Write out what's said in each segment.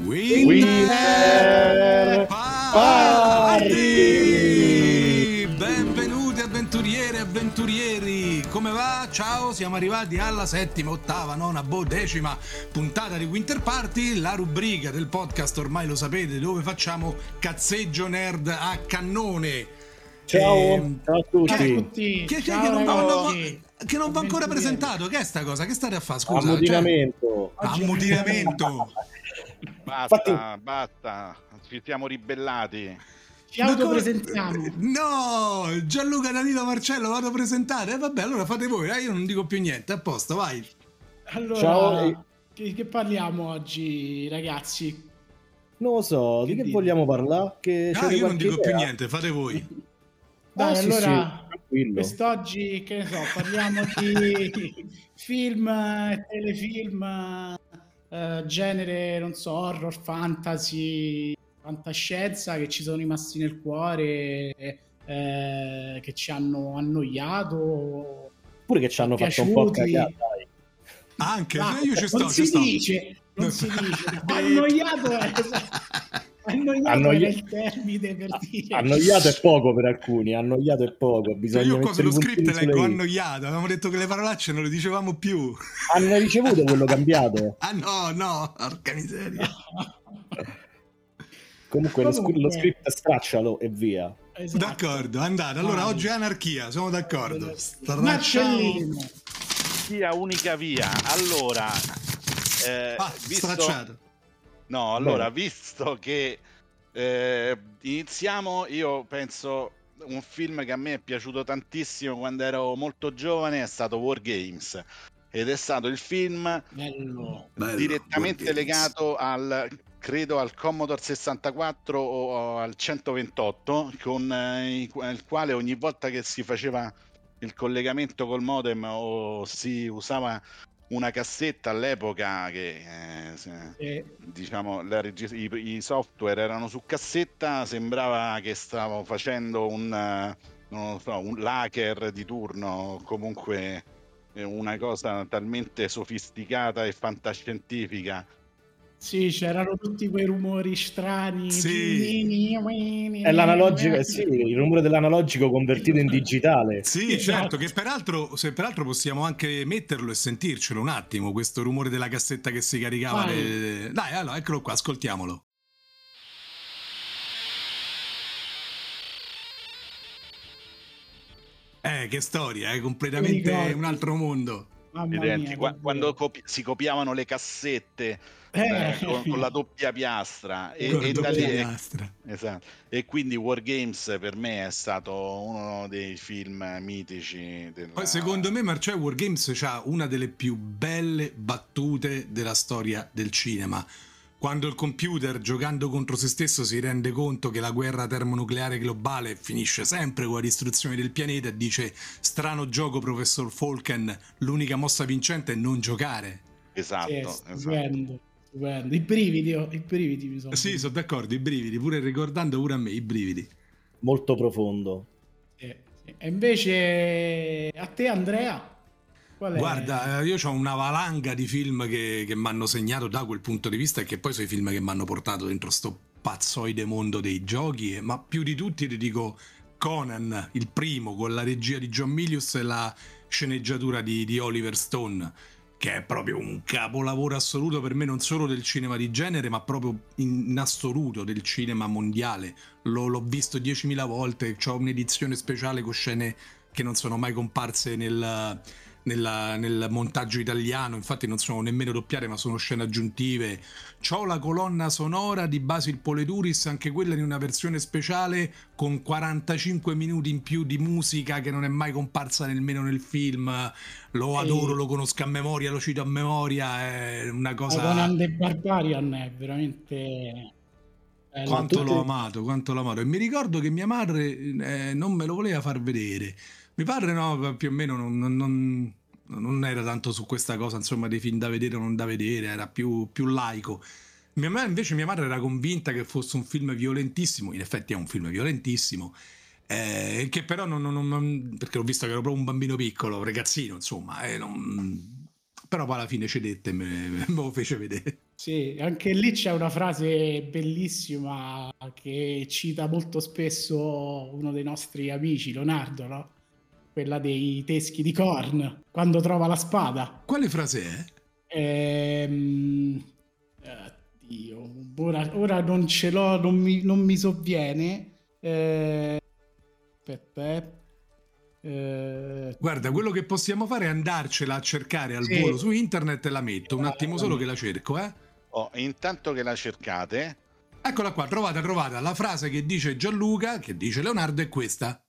Winter Party! Benvenuti avventuriere e avventurieri! Come va? Ciao, siamo arrivati alla settima, ottava, nona, boh, decima puntata di Winter Party, la rubrica del podcast, ormai lo sapete, dove facciamo cazzeggio nerd a cannone. Ciao, ehm, ciao a tutti. Ciao a tutti. Chi, ciao, che, non, non, che non va ancora presentato? Che è sta cosa? Che state a fare? Scusa. Ammutinamento. Cioè, ammutinamento. basta, Infatti... basta. Ci siamo ribellati. Ci autopresentiamo. No, Gianluca Danilo Marcello, vado a presentare. Eh, vabbè, allora fate voi, eh? io non dico più niente. A posto, vai. Allora, Ciao. Che, che parliamo oggi, ragazzi? Non lo so, che di che dico? vogliamo parlare? Che ah, io non dico idea? più niente, fate voi. Dai, ah, allora, sì, quest'oggi, che ne so, parliamo di film, telefilm, eh, genere, non so, horror, fantasy, fantascienza che ci sono rimasti nel cuore, eh, che ci hanno annoiato. Pure che ci hanno fatto un po' cagare. Anche, ah, io ci sto, non ci si sto. dice, non si dice, annoiato è... Annoiato termine per dire. Annoiato è poco per alcuni, annoiato è poco. Bisogna io qua sullo script leggo annoiato, avevamo detto che le parolacce non le dicevamo più. Hanno ricevuto quello cambiato? ah no, no, porca miseria. Comunque, Comunque... Lo, script straccialo e via. Esatto. D'accordo, andate. Allora, oggi è anarchia, siamo d'accordo. Stracciamo. Sia unica via. Allora, eh, ah, visto... stracciato No, allora, Beh. visto che eh, iniziamo, io penso un film che a me è piaciuto tantissimo quando ero molto giovane è stato War Games ed è stato il film bello, direttamente bello, legato al credo al Commodore 64 o al 128 con eh, il quale ogni volta che si faceva il collegamento col modem o si usava una cassetta all'epoca che eh, diciamo regis- i, i, software erano su cassetta, sembrava che stavo facendo un, uh, so, un laker di turno, comunque eh, una cosa talmente sofisticata e fantascientifica sì, c'erano tutti quei rumori strani. Sì. È l'analogico, sì, il rumore dell'analogico convertito in digitale. Sì, esatto. certo, che peraltro, se peraltro possiamo anche metterlo e sentircelo un attimo, questo rumore della cassetta che si caricava. Le... Dai, allora, eccolo qua, ascoltiamolo. Eh, che storia, è eh? completamente un altro mondo. Mia, quando copi- si copiavano le cassette eh, eh, con, con, la doppia piastra e, e, doppia lì, piastra. Esatto. e quindi War Games per me è stato uno dei film mitici della... Poi secondo me Marcello War Games ha una delle più belle battute della storia del cinema quando il computer giocando contro se stesso si rende conto che la guerra termonucleare globale finisce sempre con la distruzione del pianeta dice strano gioco professor Falken l'unica mossa vincente è non giocare esatto, sì, esatto. Stupendo. I brividi, oh, i brividi mi sono. Sì, sono d'accordo, i brividi, pure ricordando pure a me i brividi. Molto profondo. Sì, sì. E invece a te Andrea? Guarda, eh, io ho una valanga di film che, che mi hanno segnato da quel punto di vista e che poi sono i film che mi hanno portato dentro sto pazzoide mondo dei giochi, ma più di tutti ti dico Conan, il primo, con la regia di John Milius e la sceneggiatura di, di Oliver Stone che è proprio un capolavoro assoluto per me non solo del cinema di genere ma proprio in, assoluto del cinema mondiale. Lo, l'ho visto 10.000 volte ho un'edizione speciale con scene che non sono mai comparse nel, nella, nel montaggio italiano, infatti non sono nemmeno doppiate ma sono scene aggiuntive. C'ho la colonna sonora di Basil Poleturis, anche quella in una versione speciale con 45 minuti in più di musica che non è mai comparsa nemmeno nel film. Lo adoro, lo conosco a memoria, lo cito a memoria, è una cosa... Conan the Barbarian è veramente... Quanto tutte... l'ho amato, quanto l'ho amato. E mi ricordo che mia madre eh, non me lo voleva far vedere mi pare no, più o meno non, non, non, era tanto su questa cosa, insomma, dei film da vedere o non da vedere, era più, più laico. Mia madre, invece mia madre era convinta che fosse un film violentissimo, in effetti è un film violentissimo, eh, che però non, non, perché l'ho visto che ero proprio un bambino piccolo, ragazzino, insomma, eh, non, però poi alla fine cedette e me, me lo fece vedere. Sì, anche lì c'è una frase bellissima che cita molto spesso uno dei nostri amici, Leonardo, no? Quella dei teschi di Korn, quando trova la spada. Quale frase è? Ehm... Oddio, ora, ora, non ce l'ho, non mi, non mi sovviene. Eh... Aspetta, eh. Eh... Guarda, quello che possiamo fare è andarcela a cercare al sì. volo su internet e la metto. Un attimo solo che la cerco, eh. Oh, intanto che la cercate. Eccola qua, trovata, trovata. La frase che dice Gianluca, che dice Leonardo, è questa.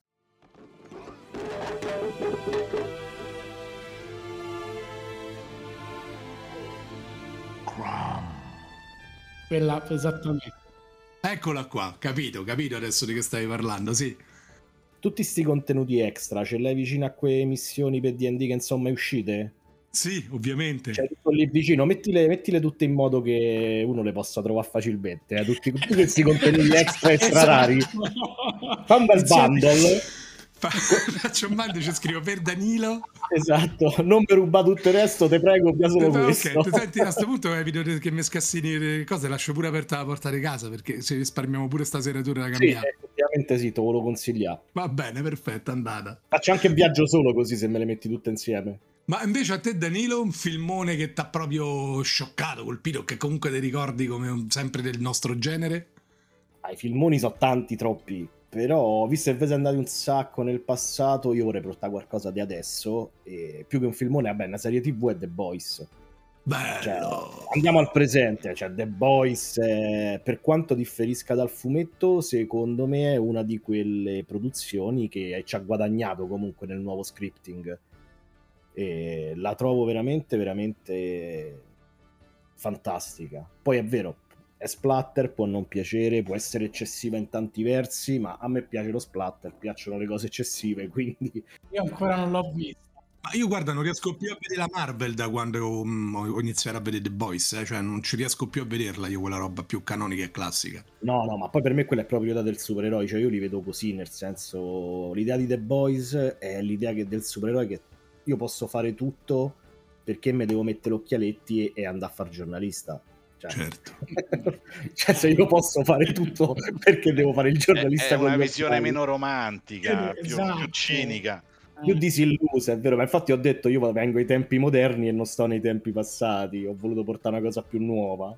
Quella, esattamente. Eccola qua, capito, capito adesso di che stavi parlando, sì tutti questi contenuti extra ce l'hai vicino a quelle missioni per D&D che insomma è uscite? Sì, ovviamente. Cioè, tutto lì vicino, mettile, mettile, tutte in modo che uno le possa trovare facilmente. Eh? Tutti, tutti, questi contenuti extra extra esatto. rari. Fa un bel bundle. Faccio un bando, ci scrivo per Danilo. Esatto, non per rubare tutto il resto, te prego, abbia solo okay, questo. Senti, a questo punto evito che mi scassini le cose, lascio pure aperta la porta di casa perché se risparmiamo pure stasera tu da cambiare. Sì, effettivamente sì, te lo consigliamo. Va bene, perfetto, andata. Faccio anche il viaggio solo così se me le metti tutte insieme. Ma invece a te Danilo, un filmone che ti ha proprio scioccato, colpito, che comunque ti ricordi come sempre del nostro genere? Ah, I filmoni sono tanti, troppi però, visto che siete andati un sacco nel passato, io vorrei portare qualcosa di adesso. E più che un filmone, vabbè, una serie TV è The Boys. Bello. Cioè, andiamo al presente, cioè The Boys, è, per quanto differisca dal fumetto, secondo me è una di quelle produzioni che ci ha guadagnato comunque nel nuovo scripting. E la trovo veramente, veramente fantastica. Poi è vero, è splatter, può non piacere, può essere eccessiva in tanti versi, ma a me piace lo splatter, piacciono le cose eccessive, quindi... Io ancora non l'ho visto. Ma io guarda, non riesco più a vedere la Marvel da quando ho, mm, ho iniziato a vedere The Boys, eh? cioè non ci riesco più a vederla io quella roba più canonica e classica. No, no, ma poi per me quella è proprio l'idea del supereroe, cioè io li vedo così, nel senso l'idea di The Boys è l'idea che del supereroe che io posso fare tutto perché mi devo mettere occhialetti e, e andare a fare giornalista cioè, certo. cioè, se io posso fare tutto, perché devo fare il giornalista? È, è una visione meno romantica, più, esatto. più cinica più disillusa, è vero, ma infatti ho detto io vengo ai tempi moderni e non sto nei tempi passati, ho voluto portare una cosa più nuova.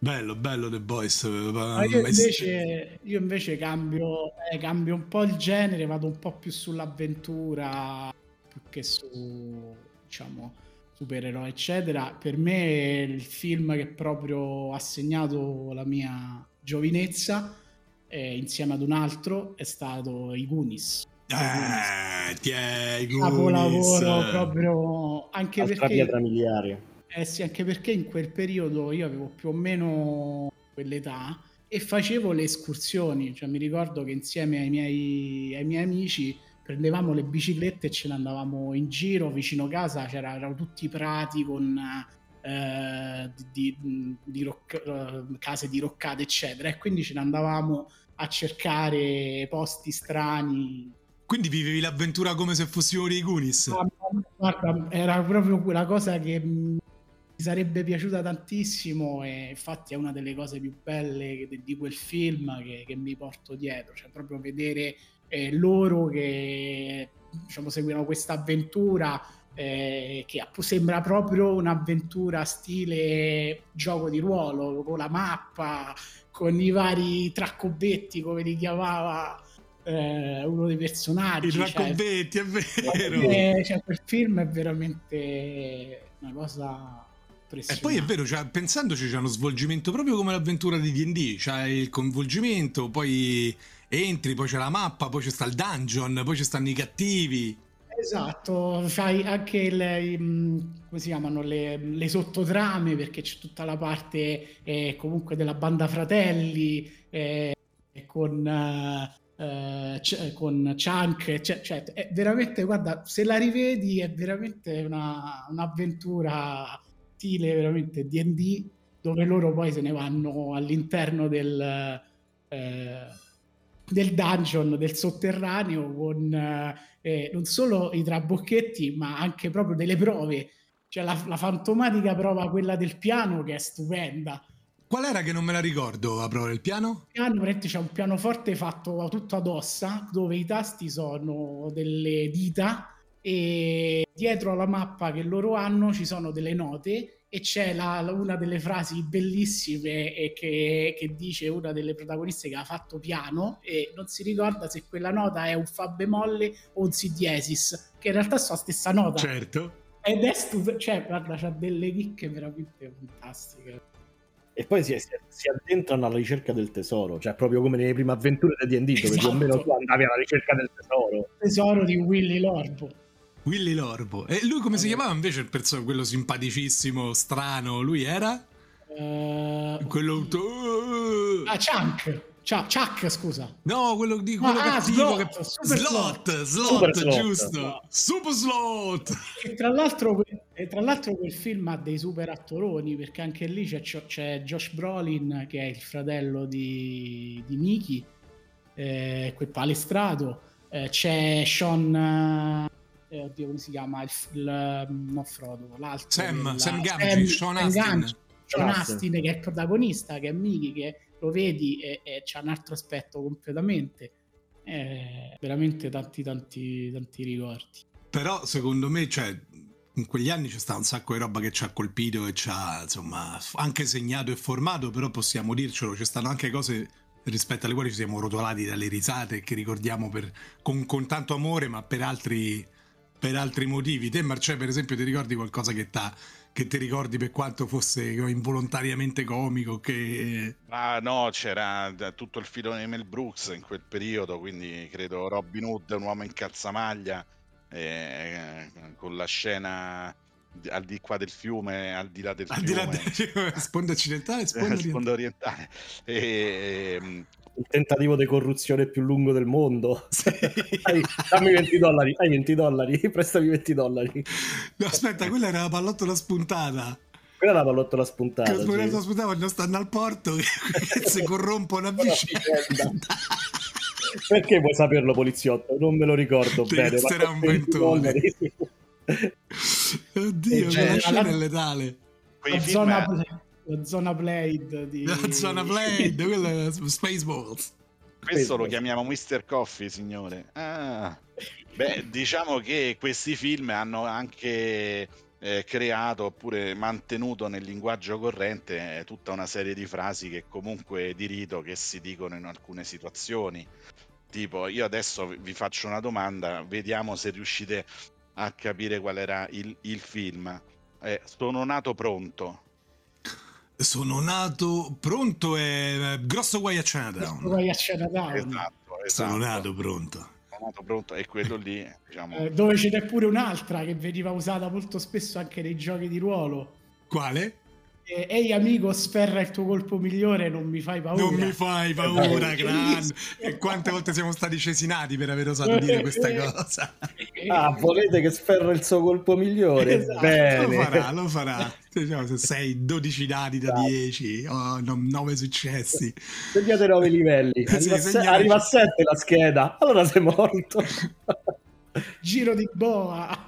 Bello, bello The Boys. Ma io, invece, io invece cambio, eh, cambio un po' il genere, vado un po' più sull'avventura più che su, diciamo, supereroi, eccetera. Per me il film che proprio ha segnato la mia giovinezza, eh, insieme ad un altro, è stato I Goonies. Eh, ti è Capolavoro proprio anche Altra perché pietra miliare. Eh sì, anche perché in quel periodo io avevo più o meno quell'età e facevo le escursioni, cioè mi ricordo che insieme ai miei, ai miei amici prendevamo le biciclette e ce ne andavamo in giro vicino casa, c'era, erano tutti prati con eh, di, di, roc- uh, case diroccate, eccetera, e quindi ce ne andavamo a cercare posti strani. Quindi vivevi l'avventura come se fossimo dei Goonies? Guarda, era proprio quella cosa che mi sarebbe piaciuta tantissimo e infatti è una delle cose più belle di quel film che, che mi porto dietro, cioè proprio vedere eh, loro che diciamo, seguono questa avventura eh, che sembra proprio un'avventura stile gioco di ruolo, con la mappa, con i vari traccobetti, come li chiamava eh, uno dei personaggi. I cioè traccobetti, cioè, è vero. Eh, cioè, quel film è veramente una cosa... E poi è vero, cioè, pensandoci c'è uno svolgimento proprio come l'avventura di D&D, c'è il coinvolgimento, poi entri, poi c'è la mappa, poi c'è sta il dungeon, poi ci stanno i cattivi. Esatto, fai anche le, come si chiamano, le, le sottotrame perché c'è tutta la parte eh, comunque della banda fratelli eh, con, eh, c- con Chunk, cioè, cioè, è veramente, guarda, se la rivedi è veramente una, un'avventura stile veramente D&D dove loro poi se ne vanno all'interno del... Eh, del dungeon, del sotterraneo, con eh, non solo i trabocchetti, ma anche proprio delle prove C'è la, la fantomatica prova, quella del piano, che è stupenda. Qual era che non me la ricordo a prova del piano? Il piano, c'è un pianoforte fatto tutto ad ossa, dove i tasti sono delle dita e dietro alla mappa che loro hanno ci sono delle note e c'è la, una delle frasi bellissime che, che, dice una delle protagoniste che ha fatto piano e non si ricorda se quella nota è un fa bemolle o un si diesis, che in realtà sono la stessa nota. Certo. Ed è stupendo, cioè guarda, c'ha delle chicche veramente fantastiche. E poi si, si, addentrano alla ricerca del tesoro, cioè proprio come nelle prime avventure di D&D, dove esatto. più o meno tu andavi alla ricerca del tesoro. Tesoro di Willy Lorbo. Willy Lorbo. E lui come si chiamava invece il personaggio, quello simpaticissimo, strano? Lui era? Uh, quello... Uh, ah, Chunk. Chuck, scusa. No, quello di quello ah, cattivo slot, che... slot, slot, slot, slot giusto. No. Super slot. E tra, l'altro, e tra l'altro quel film ha dei super attoroni perché anche lì c'è, c'è Josh Brolin che è il fratello di, di Mickey, eh, quel palestrato. Eh, c'è Sean eh, oddio come si chiama? Il, il no Frodo l'altro Sam, della, Sam Gamgee Sean Astin. Sean Astin che è il protagonista che è Miki che lo vedi e, e c'ha un altro aspetto completamente eh, veramente tanti tanti tanti ricordi. Però secondo me cioè in quegli anni c'è stato un sacco di roba che ci ha colpito e ci ha insomma anche segnato e formato però possiamo dircelo ci stanno anche cose rispetto alle quali ci siamo rotolati dalle risate che ricordiamo per, con, con tanto amore ma per altri per altri motivi. Te, Marcè, per esempio, ti ricordi qualcosa che, che ti ricordi per quanto fosse involontariamente comico? Che... Ah, no, c'era tutto il filone di Mel Brooks in quel periodo, quindi credo Robin Hood, un uomo in calzamaglia, eh, con la scena al di qua del fiume, al di là del al fiume. Di là del sponda occidentale sponda, sponda orientale. E, e, il tentativo di corruzione più lungo del mondo. Sì. Hai, dammi 20 dollari, hai 20 dollari, prestami 20 dollari. No, aspetta, quella era la pallottola spuntata. Quella è la pallottola spuntata. Che sì. spuntata quando stanno al porto che, si corrompono a vicenda. Perché vuoi saperlo, poliziotto? Non me lo ricordo Ti bene. Resterà un ventone. Oddio, cioè, la scena è letale. La zona, la zona Blade di... La zona Blade, quella è Spaceballs. Questo lo chiamiamo Mr. Coffee, signore. Ah. Beh, diciamo che questi film hanno anche eh, creato oppure mantenuto nel linguaggio corrente eh, tutta una serie di frasi che comunque di rito che si dicono in alcune situazioni. Tipo, io adesso vi faccio una domanda, vediamo se riuscite a capire qual era il, il film. Eh, sono nato pronto. Sono nato pronto e eh, grosso guai a Chinatown. Grosso guai a Chinatown. Esatto, esatto. Sono nato pronto. Sono nato pronto e quello lì, diciamo... Eh, dove ce n'è pure un'altra che veniva usata molto spesso anche nei giochi di ruolo. Quale? Ehi amico, sferra il tuo colpo migliore, non mi fai paura. Non mi fai paura, grande. E quante volte siamo stati cesinati per aver osato dire questa cosa. Ah, volete che sferra il suo colpo migliore? Esatto. Bene. Lo farà, lo farà. Diciamo, se sei 12 dati da 10, oh, 9 successi. Segnate 9 livelli. Arriva, sì, se- arriva a 7 la scheda, allora sei morto. Giro di boa.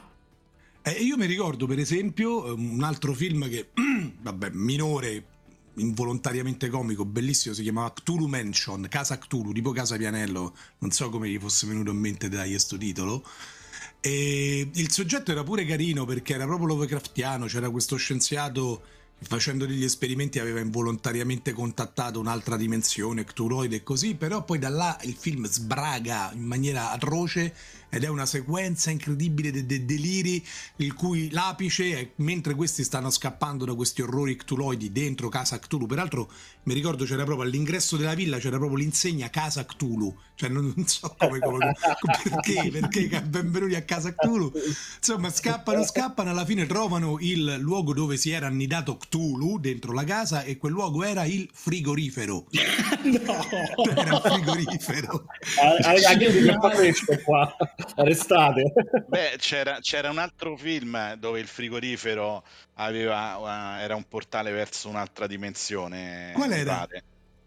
E io mi ricordo, per esempio, ehm, un altro film che, vabbè, minore, involontariamente comico, bellissimo, si chiamava Cthulhu Mansion, Casa Cthulhu, tipo Casa Pianello, non so come gli fosse venuto in mente da questo titolo. E il soggetto era pure carino perché era proprio Lovecraftiano, c'era questo scienziato facendo degli esperimenti aveva involontariamente contattato un'altra dimensione, Cthulhuide e così, però poi da là il film sbraga in maniera atroce ed è una sequenza incredibile di de- de- deliri il cui l'apice è mentre questi stanno scappando da questi orrori ctuloidi dentro casa Cthulhu. Peraltro mi ricordo c'era proprio all'ingresso della villa c'era proprio l'insegna casa Cthulhu. Cioè non, non so come, come, perché perché benvenuti a casa Cthulhu. Insomma scappano scappano alla fine trovano il luogo dove si era annidato Cthulhu dentro la casa e quel luogo era il frigorifero no era il frigorifero anche il qua arrestate. Beh, c'era, c'era, un altro film dove il frigorifero aveva, era un portale verso un'altra dimensione. Qual era?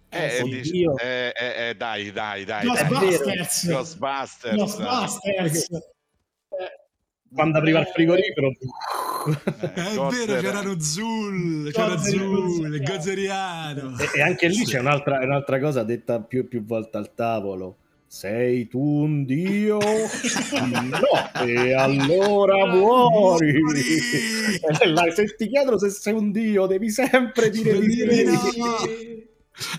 Eh, eh, dici, eh, eh, eh, dai, dai, dai. Ghostbusters. Ghostbusters. Ghostbusters. Quando apriva il frigorifero. Gok. Eh, è vero, c'erano Zul, c'era Zul, Gozeriano. E, e, anche lì sì. c'è un'altra, un'altra, cosa detta più, più volte al tavolo. Sei tu un dio? no, e allora muori. se ti chiedono se sei un dio, devi sempre dire di sì. No.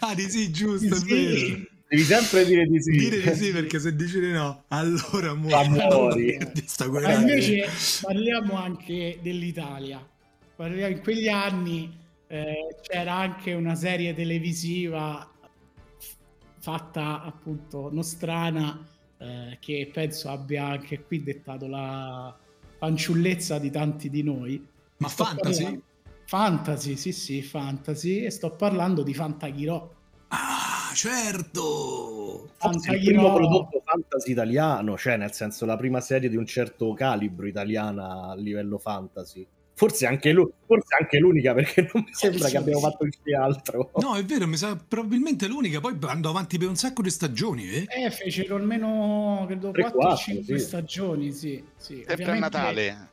Ah, di sì, giusto, sì. Devi sempre dire di sì. Dire di sì perché se dici di no, allora muori. muori. Ma invece parliamo anche dell'Italia. Parliamo, in quegli anni eh, c'era anche una serie televisiva fatta appunto nostrana eh, che penso abbia anche qui dettato la fanciullezza di tanti di noi. Ma fantasy? Parlando... Fantasy, sì sì, fantasy. E sto parlando di Fantaghirò. Certo! Fantaghirò... Il primo prodotto fantasy italiano, cioè nel senso la prima serie di un certo calibro italiana a livello fantasy. Forse anche, lui, forse anche l'unica perché non mi sembra che abbiamo fatto il altro. No, è vero, mi sa probabilmente l'unica. Poi andò avanti per un sacco di stagioni. Eh, eh fecero almeno credo 4-5 sì. stagioni. Sì, sì. Sempre a Natale.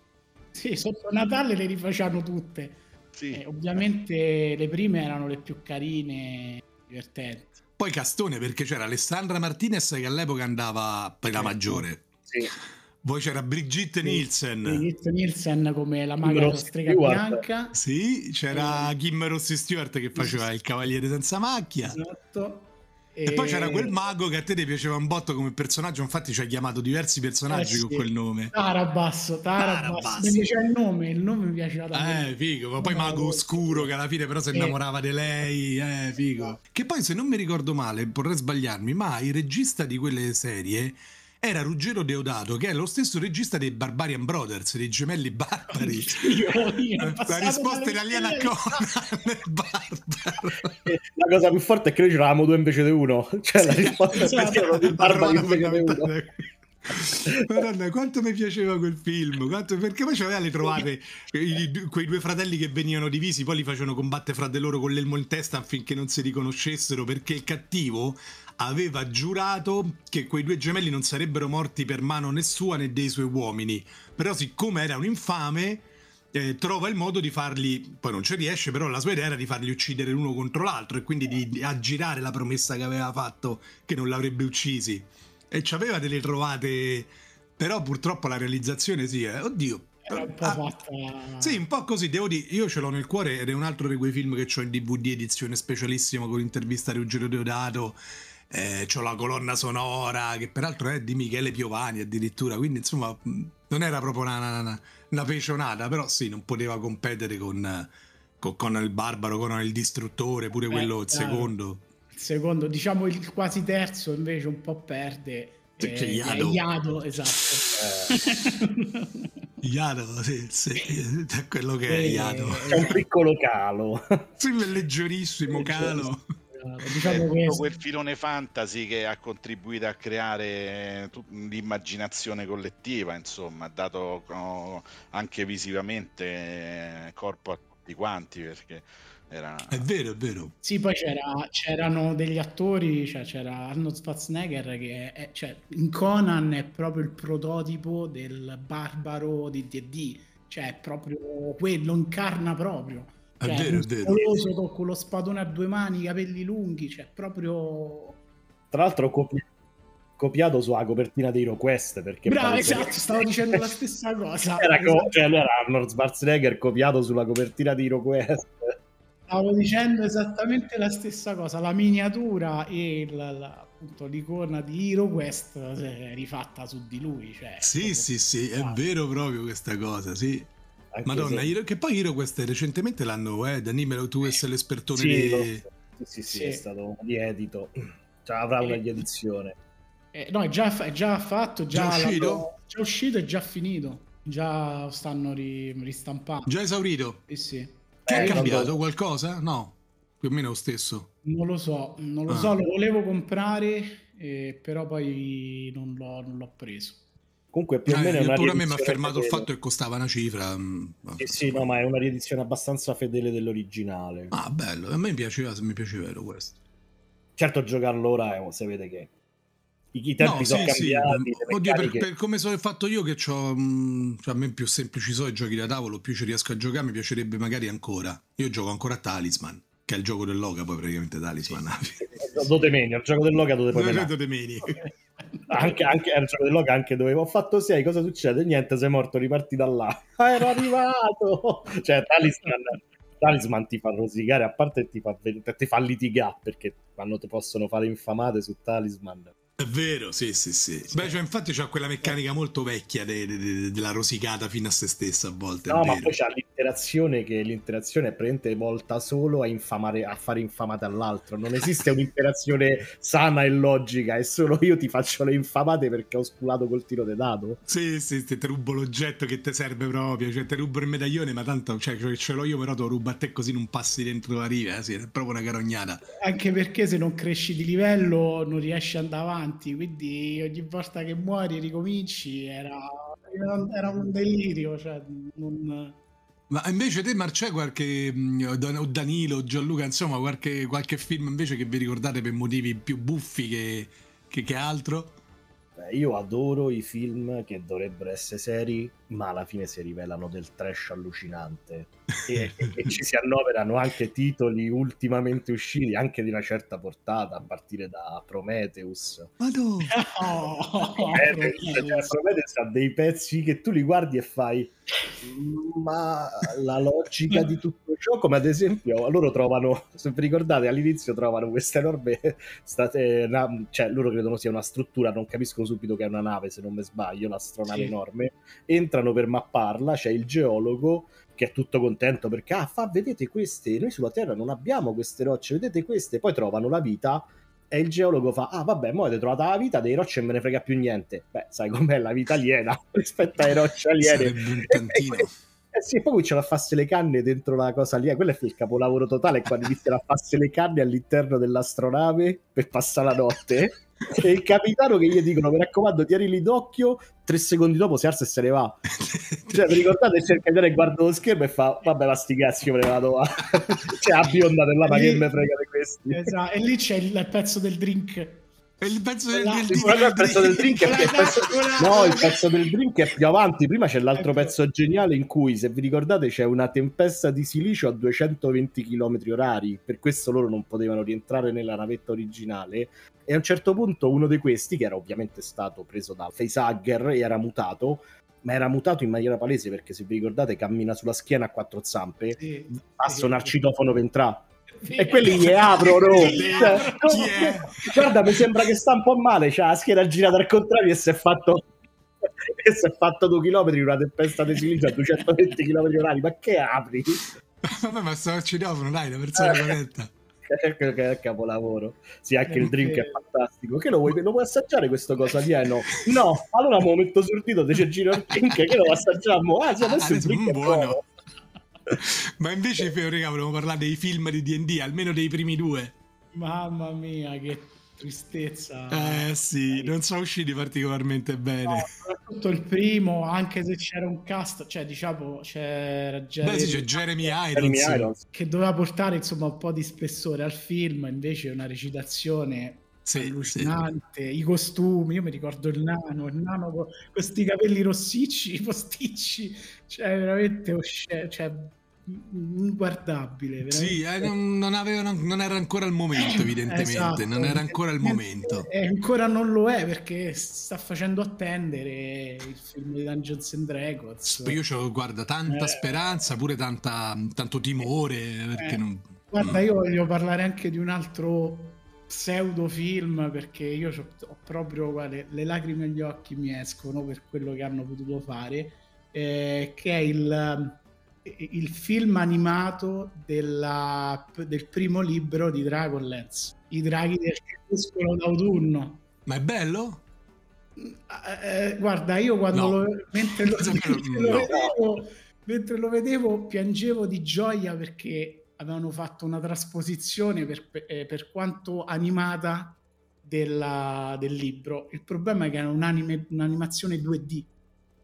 Sì, sotto Natale le rifacciano tutte. Sì. Eh, ovviamente le prime erano le più carine, divertenti. Poi Castone perché c'era Alessandra Martinez che all'epoca andava per la maggiore. Sì. Poi c'era Brigitte Nielsen. Brigitte Nielsen come la maga della strega bianca. Sì, c'era Kim Rossi Stewart che faceva il cavaliere senza macchia. Esatto. E... e, poi c'era quel mago che a te ti piaceva un botto come personaggio, infatti ci hai chiamato diversi personaggi eh sì. con quel nome. Tarabasso, Tarabasso. Mi piaceva il nome, il nome mi piaceva tanto. Eh, figo, ma poi mago oscuro che alla fine però si innamorava eh. di lei, eh, figo. Che poi se non mi ricordo male, vorrei sbagliarmi, ma il regista di quelle serie era Ruggero Deodato, che è lo stesso regista dei Barbarian Brothers, dei gemelli barbari. La risposta italiana a Conan La cosa più forte è che noi c'eravamo due invece di uno. Cioè, la risposta esatto. è di barbari invece di uno. Madonna, quanto mi piaceva quel film, quanto... perché poi c'aveva le trovate quei due fratelli che venivano divisi, poi li facevano combattere fra di loro con l'elmo in testa affinché non si riconoscessero, perché il cattivo aveva giurato che quei due gemelli non sarebbero morti per mano né sua né dei suoi uomini. Però, siccome era un infame, eh, trova il modo di farli. Poi non ci riesce, però la sua idea era di farli uccidere l'uno contro l'altro e quindi di, di aggirare la promessa che aveva fatto che non l'avrebbe uccisi. E ci aveva delle trovate. Però purtroppo la realizzazizione sì, eh. oddio. Un po' ah, sì, un po' così, devo dire, io ce l'ho nel cuore ed è un altro di quei film che ho in DVD edizione specialissima con l'intervista a Ruggero Deodato eh, c'ho la colonna sonora che peraltro è di Michele Piovani addirittura, quindi insomma non era proprio una, una, una pecionata, però sì, non poteva competere con, con, con il Barbaro, con il Distruttore, pure Beh, quello, il secondo. Il secondo, diciamo il quasi terzo invece un po' perde. Perché eh, Iado. Iado, esatto. Iado, sì, sì, è quello che è Iado. È un piccolo calo. Sì, leggerissimo calo diciamo è quel filone fantasy che ha contribuito a creare l'immaginazione collettiva, insomma, ha dato oh, anche visivamente eh, corpo a tutti quanti perché era... È vero, è vero. Sì, poi c'era, c'erano degli attori, cioè c'era Arnold Schwarzenegger che è, cioè, in Conan è proprio il prototipo del barbaro di D&D, cioè è proprio quello, incarna proprio cioè, è vero, è vero. Con, con lo spadone a due mani, i capelli lunghi, cioè proprio... Tra l'altro copi- copiato sulla copertina di HeroQuest perché bravo esatto stavo dicendo la stessa cosa. Era, co- cioè, era Arnold Schwarzenegger copiato sulla copertina di HeroQuest stavo dicendo esattamente la stessa cosa la miniatura e la, la, appunto l'icona di HeroQuest è rifatta su di lui cioè, sì sì sì è vero proprio questa cosa sì anche Madonna, se... che poi HeroQuest recentemente l'hanno, eh, Danimelo, tu sei l'espertone sì, di... Sì, sì, sì, è stato un riedito, cioè, avrà una eh, riedizione. Eh, no, è già, è già fatto, già, già uscito? Già uscito e già finito, già stanno ri, ristampando. Già esaurito? Sì, sì. Che eh, è cambiato qualcosa? No, più o meno lo stesso. Non lo so, non lo ah. so, lo volevo comprare, eh, però poi non l'ho, non l'ho preso. Comunque più o meno eh, pure a me mi ha fermato il fatto che costava una cifra. Mm, sì, sì, no, ma è una riedizione abbastanza fedele dell'originale. Ah, bello, a me piaceva, mi piaceva questo. Certo, giocarlo ora è, sapete che I, tempi no, sono sì, cambiati. Sì. Oddio, per, per, come sono fatto io, che ho, mm, cioè a me più semplici sono i giochi da tavolo, più ci riesco a giocare, mi piacerebbe magari ancora. Io gioco ancora a Talisman, che è il gioco dell'Oga, poi praticamente Talisman. Sì, meni, il gioco dell'Oga dove poi Dove meni. anche, anche il gioco dell'Oga anche dove ho fatto 6, cosa succede? Niente, sei morto, riparti da là. Ah, ero arrivato! cioè, Talisman Talisman ti fa rosicare, a parte ti fa, ti fa litigare perché quando ti possono fare infamate su Talisman è vero, sì, sì, sì. Beh, cioè, infatti c'ha quella meccanica molto vecchia de, de, de, della rosicata fino a se stessa a volte. No, ma poi c'ha l'interazione che l'interazione è praticamente volta solo a, infamare, a fare infamate all'altro. Non esiste un'interazione sana e logica, è solo io ti faccio le infamate perché ho sculato col tiro di dado. Sì, sì, ti rubo l'oggetto che ti serve proprio, cioè ti rubo il medaglione, ma tanto cioè, ce l'ho io, però te lo rubo a te così non passi dentro la riva, eh? sì, è proprio una carognata. Anche perché se non cresci di livello non riesci ad andare avanti avanti, quindi ogni volta che muori ricominci, era, era un delirio. Cioè, non... Ma invece te Marcè qualche, mm, o Danilo, Gianluca, insomma qualche, qualche, film invece che vi ricordate per motivi più buffi che, che, che altro? Beh, io adoro i film che dovrebbero essere seri, ma alla fine si rivelano del trash allucinante. E, e, ci si annoverano anche titoli ultimamente usciti, anche di una certa portata, a partire da Prometheus. Ma no! Oh, Prometheus, cioè, Prometheus ha dei pezzi che tu li guardi e fai ma la logica di tutto ciò, come ad esempio, loro trovano, se vi ricordate, all'inizio trovano questa enorme, state, cioè loro credono sia una struttura, non capiscono subito che è una nave, se non mi sbaglio, un'astronave sì. enorme, entrano per mapparla, c'è il geologo che è tutto contento perché, ah, fa, vedete queste, noi sulla Terra non abbiamo queste rocce, vedete queste, poi trovano la vita e il geologo fa, ah vabbè, mo avete trovata la vita, dei rocce e me ne frega più niente. Beh, sai com'è la vita aliena rispetto alle rocce aliene. un tantino. Eh sì, poi cominciano a farsi le canne dentro la cosa lì. Quello è il capolavoro totale quando iniziano a farsi le canne all'interno dell'astronave per passare la notte. E il capitano che gli dicono: Mi raccomando, tienili d'occhio. Tre secondi dopo si alza e se ne va. cioè, vi ricordate? C'è il capitano che guarda lo schermo e fa: Vabbè, ma sti cazzi, io me ne vado. cioè, a bionda della ma che me frega di questi. Esatto, e lì c'è il pezzo del drink il pezzo del, del, del, il pezzo del drink è più, pezzo, no il pezzo del drink è più avanti. Prima c'è l'altro pezzo geniale in cui se vi ricordate c'è una tempesta di silicio a 220 km orari. Per questo loro non potevano rientrare nella navetta originale. E a un certo punto uno di questi che era ovviamente stato preso da facehugger e era mutato ma era mutato in maniera palese perché se vi ricordate cammina sulla schiena a quattro zampe sì, passa sì, un arcitofono ventrale e quelli gli aprono. Cioè, guarda, mi sembra che sta un po' male. C'ha la schiena girata al contrario e si è fatto. E si è fatto due chilometri in una tempesta di silicio a 220 km orari. Ma che apri? Vabbè, ma sto al citofono, dai, la persona corretta. che è capolavoro. Sì, anche il drink è fantastico. Che lo vuoi, lo vuoi assaggiare questo cosa alieno? No, allora mo metto sul dito, dice giro il drink, che lo assaggiamo? Ah, sì, adesso ah, il drink è buono. buono. Ma invece, Fiorega, volevo parlare dei film di DD, almeno dei primi due. Mamma mia, che tristezza. Eh sì, non sono usciti particolarmente bene. No, soprattutto il primo, anche se c'era un cast, cioè diciamo c'era Jeremy, Beh, sì, c'è Jeremy Irons, Jeremy Irons, che doveva portare insomma un po' di spessore al film, invece una recitazione sì, allucinante, sì. i costumi, io mi ricordo il nano, il nano con questi capelli rossicci, posticci, cioè veramente osce- cioè, inguardabile. Veramente. Sì, eh, non, non, aveva, non, era ancora il momento, evidentemente. Esatto, non era ancora il momento. E ancora non lo è perché sta facendo attendere il film di Dungeons and Dragons. Io ho, guarda, tanta eh. speranza, pure tanta, tanto timore. Perché eh. non, guarda, io voglio parlare anche di un altro pseudo film perché io ho proprio guarda, le lacrime agli occhi mi escono per quello che hanno potuto fare eh, che è il il film animato della, del primo libro di Dragonlance, I draghi del crepuscolo d'autunno. Ma è bello? Eh, eh guarda, io quando no. lo, mentre, lo, mentre, lo vedevo, mentre lo vedevo piangevo di gioia perché avevano fatto una trasposizione per, eh, per quanto animata della, del libro. Il problema è che era un'anime, un'animazione 2D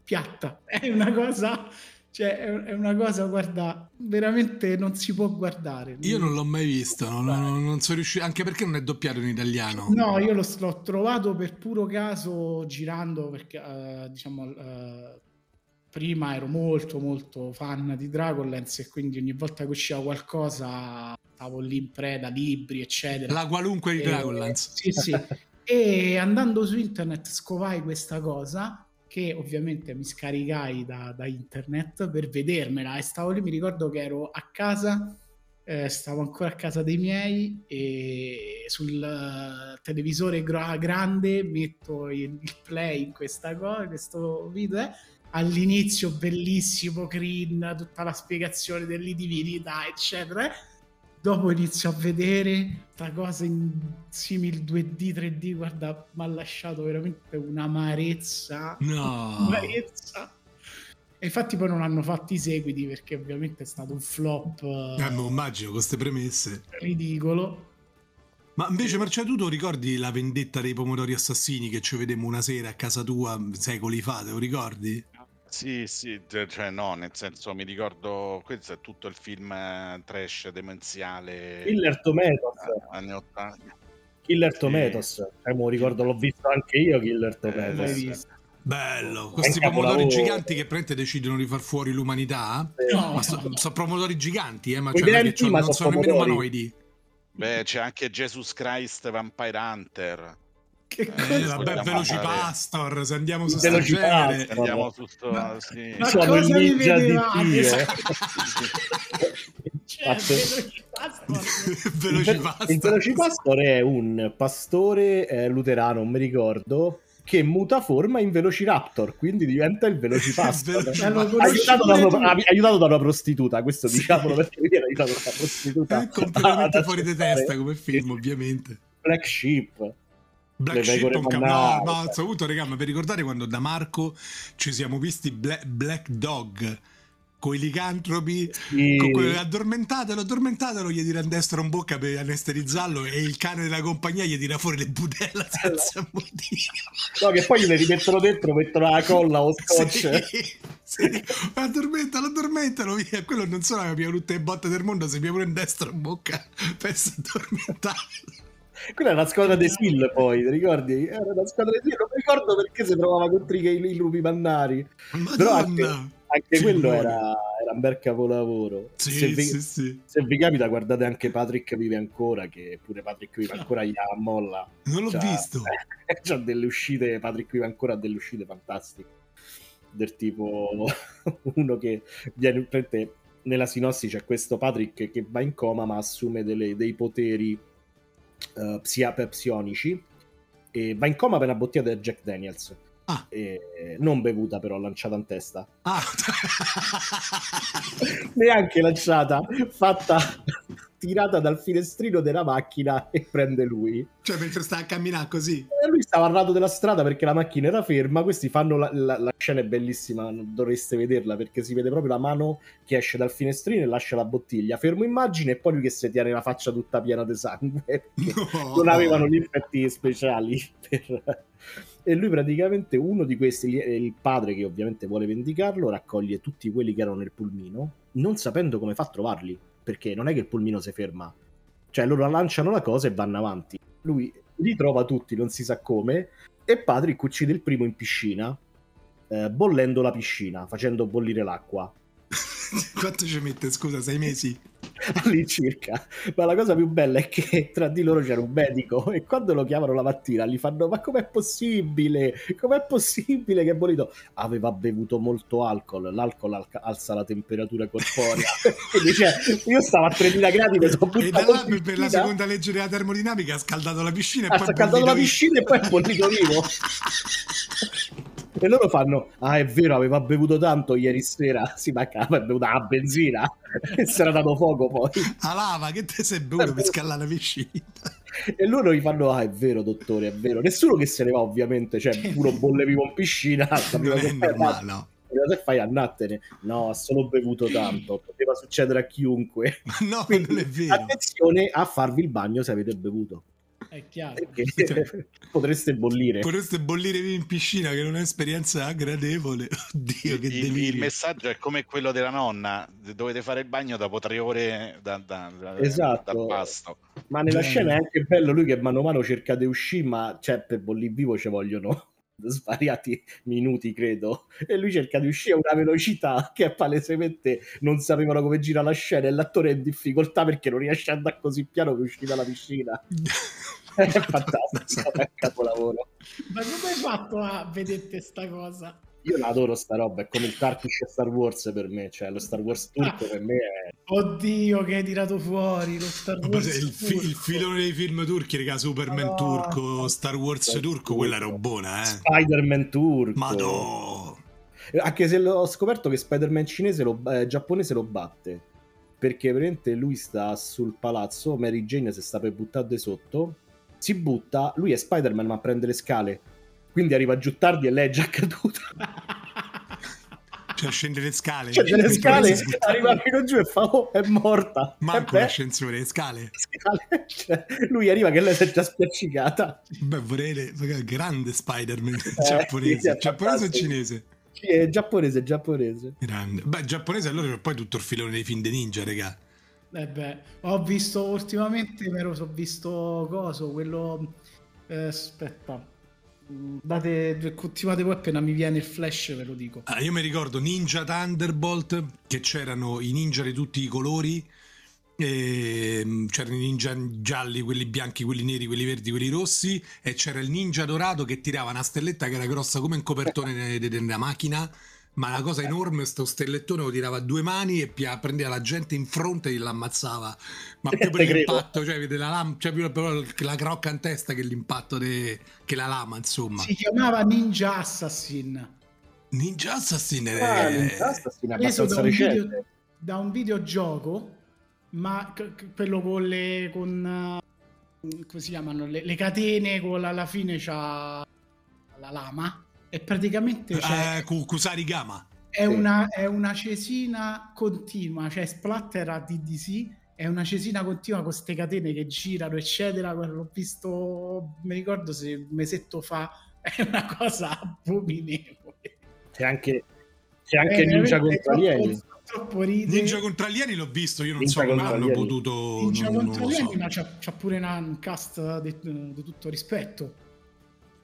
piatta, è una cosa cioè, è, una cosa, guarda, veramente non si può guardare. Io non l'ho mai visto, non, non, non sono riuscito, anche perché non è doppiato in italiano. No, io lo, l'ho trovato per puro caso girando perché uh, diciamo uh, prima ero molto molto fan di Dragonlance e quindi ogni volta che usciva qualcosa stavo lì in preda, libri eccetera. La qualunque di Dragonlance. Sì, sì. e andando su internet scovai questa cosa che ovviamente mi scaricai da, da, internet per vedermela e stavo lì, mi ricordo che ero a casa, eh, stavo ancora a casa dei miei e sul televisore gra- grande metto il, il, play in questa cosa, questo video, eh, all'inizio bellissimo, green, tutta la spiegazione dell'indivinità, eccetera, eh dopo inizio a vedere questa cosa in simil 2D, 3D, guarda, mi ha lasciato veramente un'amarezza. No. Un'amarezza. E infatti poi non hanno fatto i seguiti perché ovviamente è stato un flop. Eh, ma immagino, con queste premesse. Ridicolo. Ma invece Marcello, tu ricordi la vendetta dei pomodori assassini che ci vedemmo una sera a casa tua secoli fa, te lo ricordi? Sì, sì, cioè no, nel senso mi ricordo, questo è tutto il film eh, trash demenziale Killer Tomatoes. anni 80. Killer sì. Tomatoes, cioè, mi ricordo, l'ho visto anche io Killer eh, Tomatoes. Eh, Bello, questi pomodori giganti che praticamente decidono di far fuori l'umanità. No. Ma sono so pomodori giganti, eh, ma, cioè, non, non sono nemmeno umanoidi. Beh, c'è anche Jesus Christ Vampire Hunter. Che eh, cosa? vabbè, Velocipastor, se andiamo su Velocipastor, andiamo su sto, ma, sì. ma il ninja di Dio. cioè, Velocipastor. Il Velocipastor è un pastore eh, luterano, non mi ricordo, che muta forma in Velociraptor, quindi diventa il Velocipastor. aiutato, da una, aiutato, da una, prostituta, questo sì. diciamolo perché viene aiutato da una prostituta. È completamente fuori di testa come film, ovviamente. Black Sheep. Black Sheep un cap- no, no, saluto regà, ma per ricordare quando da Marco ci siamo visti Black, Black Dog? Con i licantropi? Sì. con que- addormentatelo, addormentatelo gli tira in destra un bocca per anestetizzarlo e il cane della compagnia gli tira fuori le budella senza motivo no che poi le rimettono dentro mettono la colla o scotch. sì, sì. addormentalo, addormentalo via. Quello non solo aveva tutte le botte del mondo si pia pure in destra un bocca per addormentarlo quella era la squadra dei Sil poi, ti ricordi? Era una squadra dei Sil, non mi ricordo perché si trovava contro i, i lupi mannari. Madonna. Però anche, anche quello era, era, un bel capolavoro. Sì, se, vi, sì, sì. se vi capita guardate anche Patrick vive ancora, che pure Patrick vive ancora gli molla. Non l'ho c'ha, visto. C'ha delle uscite, Patrick vive ancora ha delle uscite fantastiche. Del tipo uno che viene nella sinossi c'è questo Patrick che va in coma ma assume delle, dei poteri uh, psia- psionici e va in coma per una bottiglia del Jack Daniels. Ah. E, non bevuta però, lanciata in testa. Ah. Neanche lanciata, fatta tirata dal finestrino della macchina e prende lui. Cioè mentre sta a camminare così? E lui stava al lato della strada perché la macchina era ferma, questi fanno la, la, la, scena è bellissima, dovreste vederla perché si vede proprio la mano che esce dal finestrino e lascia la bottiglia, fermo immagine e poi lui che si tiene la faccia tutta piena di sangue, no. non avevano gli effetti speciali per... E lui praticamente uno di questi, il padre che ovviamente vuole vendicarlo, raccoglie tutti quelli che erano nel pulmino, non sapendo come fa a trovarli perché non è che il pulmino si ferma. Cioè loro lanciano la cosa e vanno avanti. Lui li trova tutti, non si sa come, e Patrick uccide il primo in piscina, eh, bollendo la piscina, facendo bollire l'acqua. Quanto ci mette, scusa, sei mesi? all'incirca. Ma la cosa più bella è che tra di loro c'era un medico e quando lo chiamano la mattina gli fanno: Ma com'è possibile? Com'è possibile che è bolito? Aveva bevuto molto alcol. L'alcol al- alza la temperatura corporea. Quindi, cioè, io stavo a 3000 gradi e sono E da là per la seconda legge della termodinamica ha scaldato la piscina e ha poi ha scaldato la piscina e poi è bollito vivo. E loro fanno: Ah, è vero, aveva bevuto tanto ieri sera. Si mancava, è bevuta la benzina e si era dato fuoco poi. A lava, che te sei bevuto per scalare la piscina? E loro gli fanno: Ah, è vero, dottore, è vero. Nessuno che se ne va, ovviamente. Cioè, uno bolle vivo in piscina. Non è normale, no se fai annattene no ha solo bevuto tanto poteva succedere a chiunque no Quindi, non è vero attenzione a farvi il bagno se avete bevuto È chiaro. Perché potreste bollire. Potreste bollire in piscina, che non è un'esperienza gradevole. Oddio, che il, il, messaggio è come quello della nonna: dovete fare il bagno dopo tre ore da, da, da, esatto. dal pasto. Ma nella Bene. scena è anche bello lui che mano a mano cerca di uscire, ma cioè, per bollire vivo ci vogliono svariati minuti, credo. E lui cerca di uscire a una velocità che palesemente non sapevano come gira la scena e l'attore è in difficoltà perché non riesce ad andare così piano per uscire dalla piscina. è fantastico, è capolavoro. Ma come hai fatto a vedere sta cosa? Io la adoro sta roba, è come il Turkish Star Wars per me, cioè lo Star Wars turco per me è... Oddio che hai tirato fuori lo Star Wars il, fi- il, filone dei film turchi, raga, Superman oh, turco, Star Wars turco, turco, quella era buona, eh. Spider-Man turco. Madò. Anche se ho scoperto che Spider-Man cinese lo, eh, giapponese lo batte. Perché veramente lui sta sul palazzo, Mary Jane si sta per buttare sotto, si butta, lui è Spider-Man ma prende le scale quindi arriva giù tardi e lei è già caduta. Cioè scende le scale. Cioè, le scale, arriva fino giù e fa, oh, è morta. Manco l'ascensore, le scale. scale. Cioè, lui arriva che lei si è già spiaccicata. Beh, vorrei... Grande Spider-Man eh, giapponese. Sì, giapponese o cinese? Sì, è giapponese, giapponese. Grande. Beh, giapponese allora c'è poi tutto il filone dei film di ninja, regà. Eh beh, ho visto ultimamente, mi ero visto coso, quello... Eh, aspetta, Date, continuate poi appena mi viene il flash ve lo dico. Ah, io mi ricordo Ninja Thunderbolt che c'erano i ninja di tutti i colori. E ehm, c'erano i ninja gialli, quelli bianchi, quelli neri, quelli verdi, quelli rossi e c'era il ninja dorato che tirava una stelletta che era grossa come un copertone della macchina ma la cosa enorme, sto stellettone lo tirava a due mani e prendeva la gente in fronte e l'ammazzava. Ma più per l'impatto, cioè, vede la, lam- cioè più per la crocca in testa che l'impatto de- che la lama, insomma. Si chiamava Ninja Assassin. Ninja Assassin è... Ah, Ninja Assassin è abbastanza da un, video, da un videogioco, ma c- quello con le... Con, uh, come si chiamano? Le, le catene, con la, alla fine c'ha la lama e praticamente cioè, eh, Kusarigama è, sì. una, è una cesina continua cioè Splatter a DDC è una cesina continua con queste catene che girano eccetera l'ho visto mi ricordo se un mesetto fa è una cosa abominevole c'è anche c'è anche eh, Ninja contro alieni Ninja contro alieni l'ho visto, io non Ninja so come hanno potuto. Ninja non, contro alieni, so. ma c'ha, c'ha, pure una, un cast di tutto rispetto.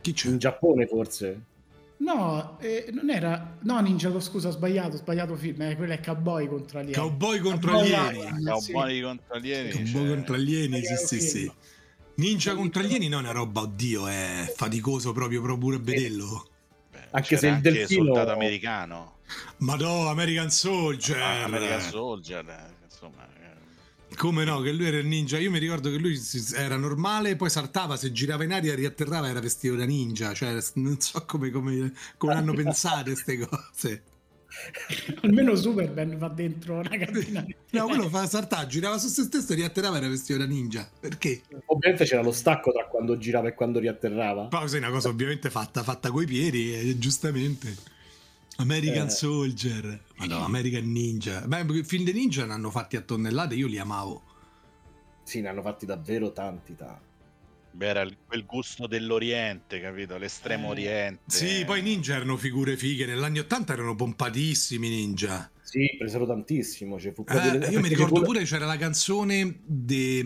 Chi c'è? In Giappone forse. No, eh, non era. No, Ninja, scusa, ho sbagliato, ho sbagliato film. Eh, quello è Cowboy contro alieni. Cowboy contro alieni. Cowboy contro alieni. Cowboy cioè... contro alieni, sì, sì, sì. Ninja contro alieni non è una roba, oddio, è faticoso proprio, proprio pure vederlo. Beh, anche se il anche delfino... soldato americano. Madò, American Soldier. Ah, American Soldier, insomma come no, che lui era il ninja. Io mi ricordo che lui era normale, poi saltava, se girava in aria, riatterrava, era vestito da ninja. Cioè, non so come, come, come hanno pensato queste cose. Almeno Superman va dentro una cabina. No, quello fa saltare, girava su se stesso e riatterrava era vestito da ninja. Perché? Ovviamente c'era lo stacco tra quando girava e quando riatterrava. Poi è una cosa ovviamente fatta, fatta coi piedi, eh, giustamente. American eh. Soldier, Madonna, American Ninja. Beh, i film di ninja ne hanno fatti a tonnellate, io li amavo. Sì, ne hanno fatti davvero tanti, tanti. Beh, era quel gusto dell'Oriente, capito? L'estremo eh. Oriente. Sì, poi i ninja erano figure fighe. Negli anni Ottanta erano pompatissimi ninja. Sì, presero tantissimo. Cioè, eh, delle... Io mi ricordo pure c'era la canzone de,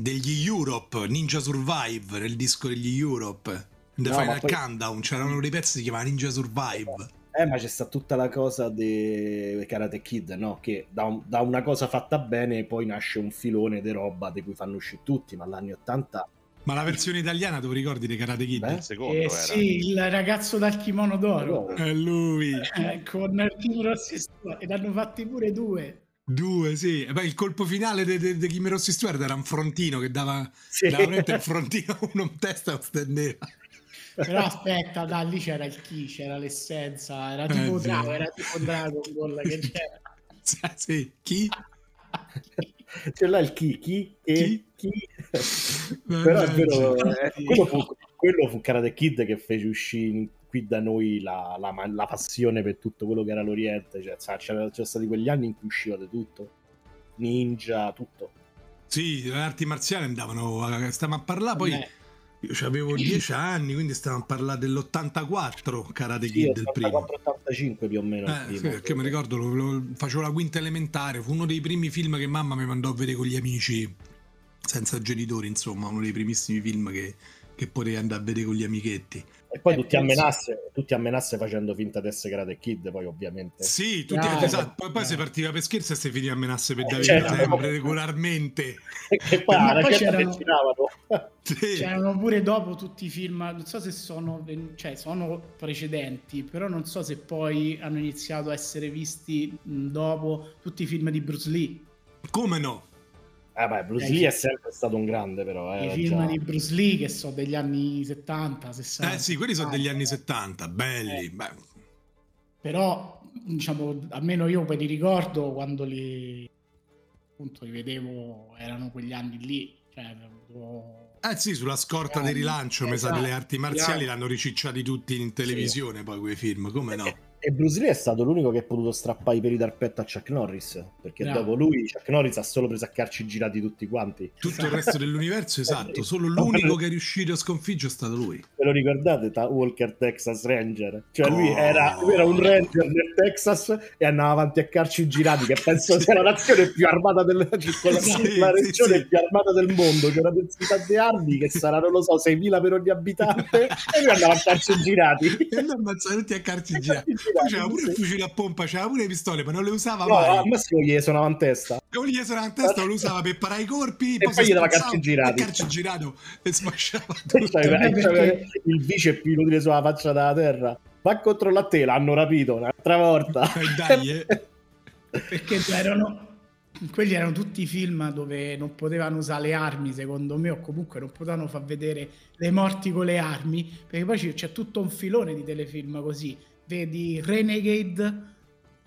degli Europe, Ninja Survive, nel disco degli Europe. The no, Final poi... Countdown, c'erano dei pezzi che si chiamavano Ninja Survive. Eh, ma c'è sta tutta la cosa di Karate Kid, no? Che da, un, da, una cosa fatta bene poi nasce un filone di roba di cui fanno uscire tutti, ma agli 80... Ma la versione italiana, tu ricordi di Karate Kid? Beh, secondo eh, sì, il ragazzo dal kimono d'oro. È lui. Eh, con il Kim Rossi e ne hanno fatti pure due. Due, sì. E beh, il colpo finale di Kim Rossi Stuart era un frontino che dava, sì. dava il frontino uno in testa lo stendeva. Però aspetta, da lì c'era il chi, c'era l'essenza, era tipo, eh, Drago, era tipo Dragon Ball che c'era. sì, chi? C'è là il chi, chi e chi. chi. Però è vero, eh, quello, fu, quello fu Karate Kid che fece uscire qui da noi la, la, la, passione per tutto quello che era l'Oriente. Cioè, c'erano stati quegli anni in cui usciva di tutto, ninja, tutto. Sì, le arti marziali andavano, stavamo a parlare, poi... Beh. Io avevo 10 anni, quindi stavamo a parlare dell'84 Karate Kid sì, il primo. 85 più o meno. Eh, sì, perché mi ricordo, lo, lo, facevo la quinta elementare, fu uno dei primi film che mamma mi mandò a vedere con gli amici, senza genitori, insomma, uno dei primissimi film che, che potevi andare a vedere con gli amichetti. E poi eh, tutti, a menasse, tutti a menasse facendo finta di essere Karate Kid, poi ovviamente. Sì, tutti, no, esatto. Poi, poi si partiva per scherzo e si finiva a menasse per Davide certo. sempre, regolarmente. che poi, Ma poi c'erano, sì. c'erano pure dopo tutti i film, non so se sono, cioè, sono precedenti, però non so se poi hanno iniziato a essere visti dopo tutti i film di Bruce Lee. Come no? Eh beh, Bruce eh, Lee è sempre stato un grande, però. Eh, I film già... di Bruce Lee che sono degli anni 70, 60. Eh sì, quelli sono degli anni 70, belli. Eh. Però, diciamo, almeno io me li ricordo quando li, appunto, li vedevo, erano quegli anni lì. Cioè, avevo... Eh sì, sulla scorta del rilancio, esatto. mi sa, delle arti marziali l'hanno ricicciati tutti in televisione, sì. poi quei film, come no? E Bruce Lee è stato l'unico che ha potuto strappare i peli dal petto a Chuck Norris, perché no. dopo lui Chuck Norris ha solo preso a carci girati tutti quanti. Tutto il resto dell'universo, esatto, solo l'unico che è riuscito a sconfiggere è stato lui. Ve lo ricordate? Ta- Walker Texas Ranger? Cioè lui, oh. era, lui, era, un ranger nel Texas e andava avanti a carci girati, che penso sia la nazione più armata del sì, la regione sì, sì. più armata del mondo, c'è una densità di armi che sarà, non lo so, 6.000 per ogni abitante e lui andava a carci girati. e lui ammazzava tutti a carci girati c'era pure il fucile a pompa, c'era pure le pistole, ma non le usava no, mai. No, a Massimo gli suonava in testa. Non gli suonava in testa, lo usava per parare i corpi, e poi, poi gli dava calci girati. Calci girato e smasciava tutto. il vice più inutile sulla faccia della terra. Va contro la tela, hanno rapito un'altra volta. Dai, eh. Perché erano quelli erano tutti i film dove non potevano usare le armi, secondo me, o comunque non potevano far vedere le morti con le armi, perché poi c'è tutto un filone di telefilm così vedi Renegade,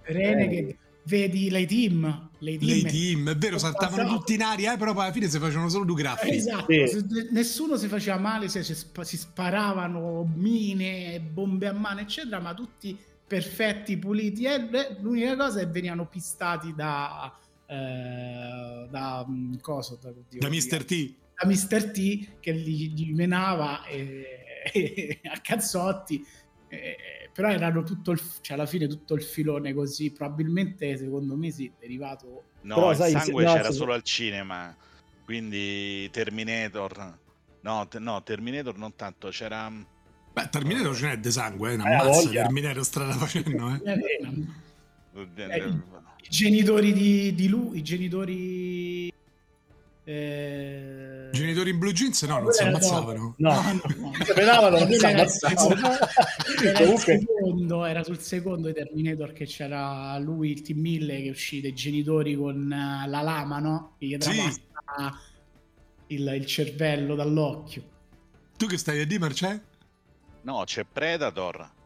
Renegade eh. vedi le team. Le team, team è vero, saltavano tutti in aria, eh, però poi alla fine si facevano solo due graffi. Esatto, sì. nessuno si faceva male, se si sparavano mine, bombe a mano, eccetera, ma tutti perfetti, puliti. E l'unica cosa è che venivano pistati da... Eh, da mm, cosa? Da, da Mr. T. Da Mr. T che gli, gli menava e, e, a cazzotti. E, però erano tutto il, cioè alla fine tutto il filone così, probabilmente secondo me sì, derivato... No, però, il sai, sangue se, c'era se... solo al cinema, quindi Terminator... No, te, no, Terminator non tanto, c'era... Beh, Terminator ce n'è di sangue, eh, una eh, mazza Terminator strada facendo, eh. eh, eh I genitori di, di lui, i genitori eh... Genitori in blue jeans no, non si ammazzavano. No, no, no. Speravano, non si ammazzavano. Era, il secondo, era sul secondo di Terminator che c'era lui, il team 1000 che uscì dei genitori con uh, la lama, no? Che gli sì. il, il cervello dall'occhio. Tu che stai a dire, Marcè? No, c'è Predator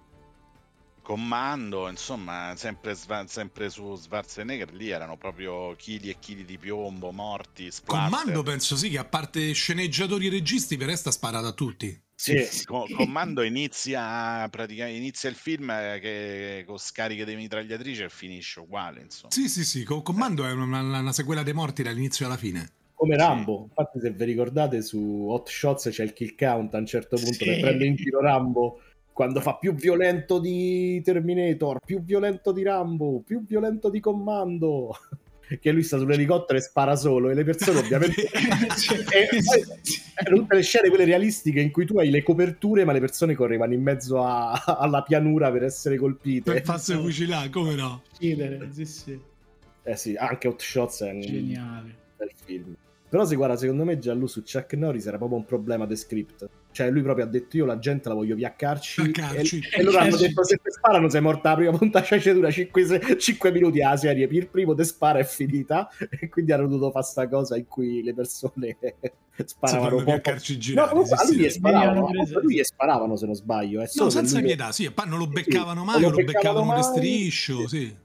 Commando, insomma, sempre, sempre su Schwarzenegger lì erano proprio chili e chili di piombo, morti, splatter. Comando penso sì che a parte sceneggiatori e registi per resta sparato a tutti. Sì. Com- Comando inizia, praticamente, inizia il film che, con scariche di mitragliatrice e finisce uguale, insomma. Sì, sì, sì, Comando è una, una sequela dei morti dall'inizio alla fine come Rambo. Sì. Infatti, se vi ricordate, su Hot Shots c'è il kill count a un certo punto sì. per prendere in giro Rambo quando fa più violento di Terminator, più violento di Rambo, più violento di Commando. che lui sta sull'elicottero e spara solo e le persone ovviamente e, erano tutte le scene quelle realistiche in cui tu hai le coperture ma le persone correvano in mezzo a, alla pianura per essere colpite. Per farsi fucilare come no? Cidere, sì, sì. eh sì anche Hot Shots è un geniale. bel film però se guarda secondo me già lui su Chuck Norris era proprio un problema di script cioè, lui proprio ha detto: Io la gente la voglio viaccarci. E, e, loro hanno detto: Se ti sparano, sei morta la prima punta. Cioè, dura 5, 5 minuti alla serie. Il primo te spara è finita. E quindi hanno dovuto fare questa cosa in cui le persone sparavano poco. Girati, no, comunque, a lui gli sparavano, a lui gli sparavano, se non sbaglio. È no, senza lui... pietà, sì. Non lo beccavano sì, mai, lo, lo beccavano mai. striscio, sì.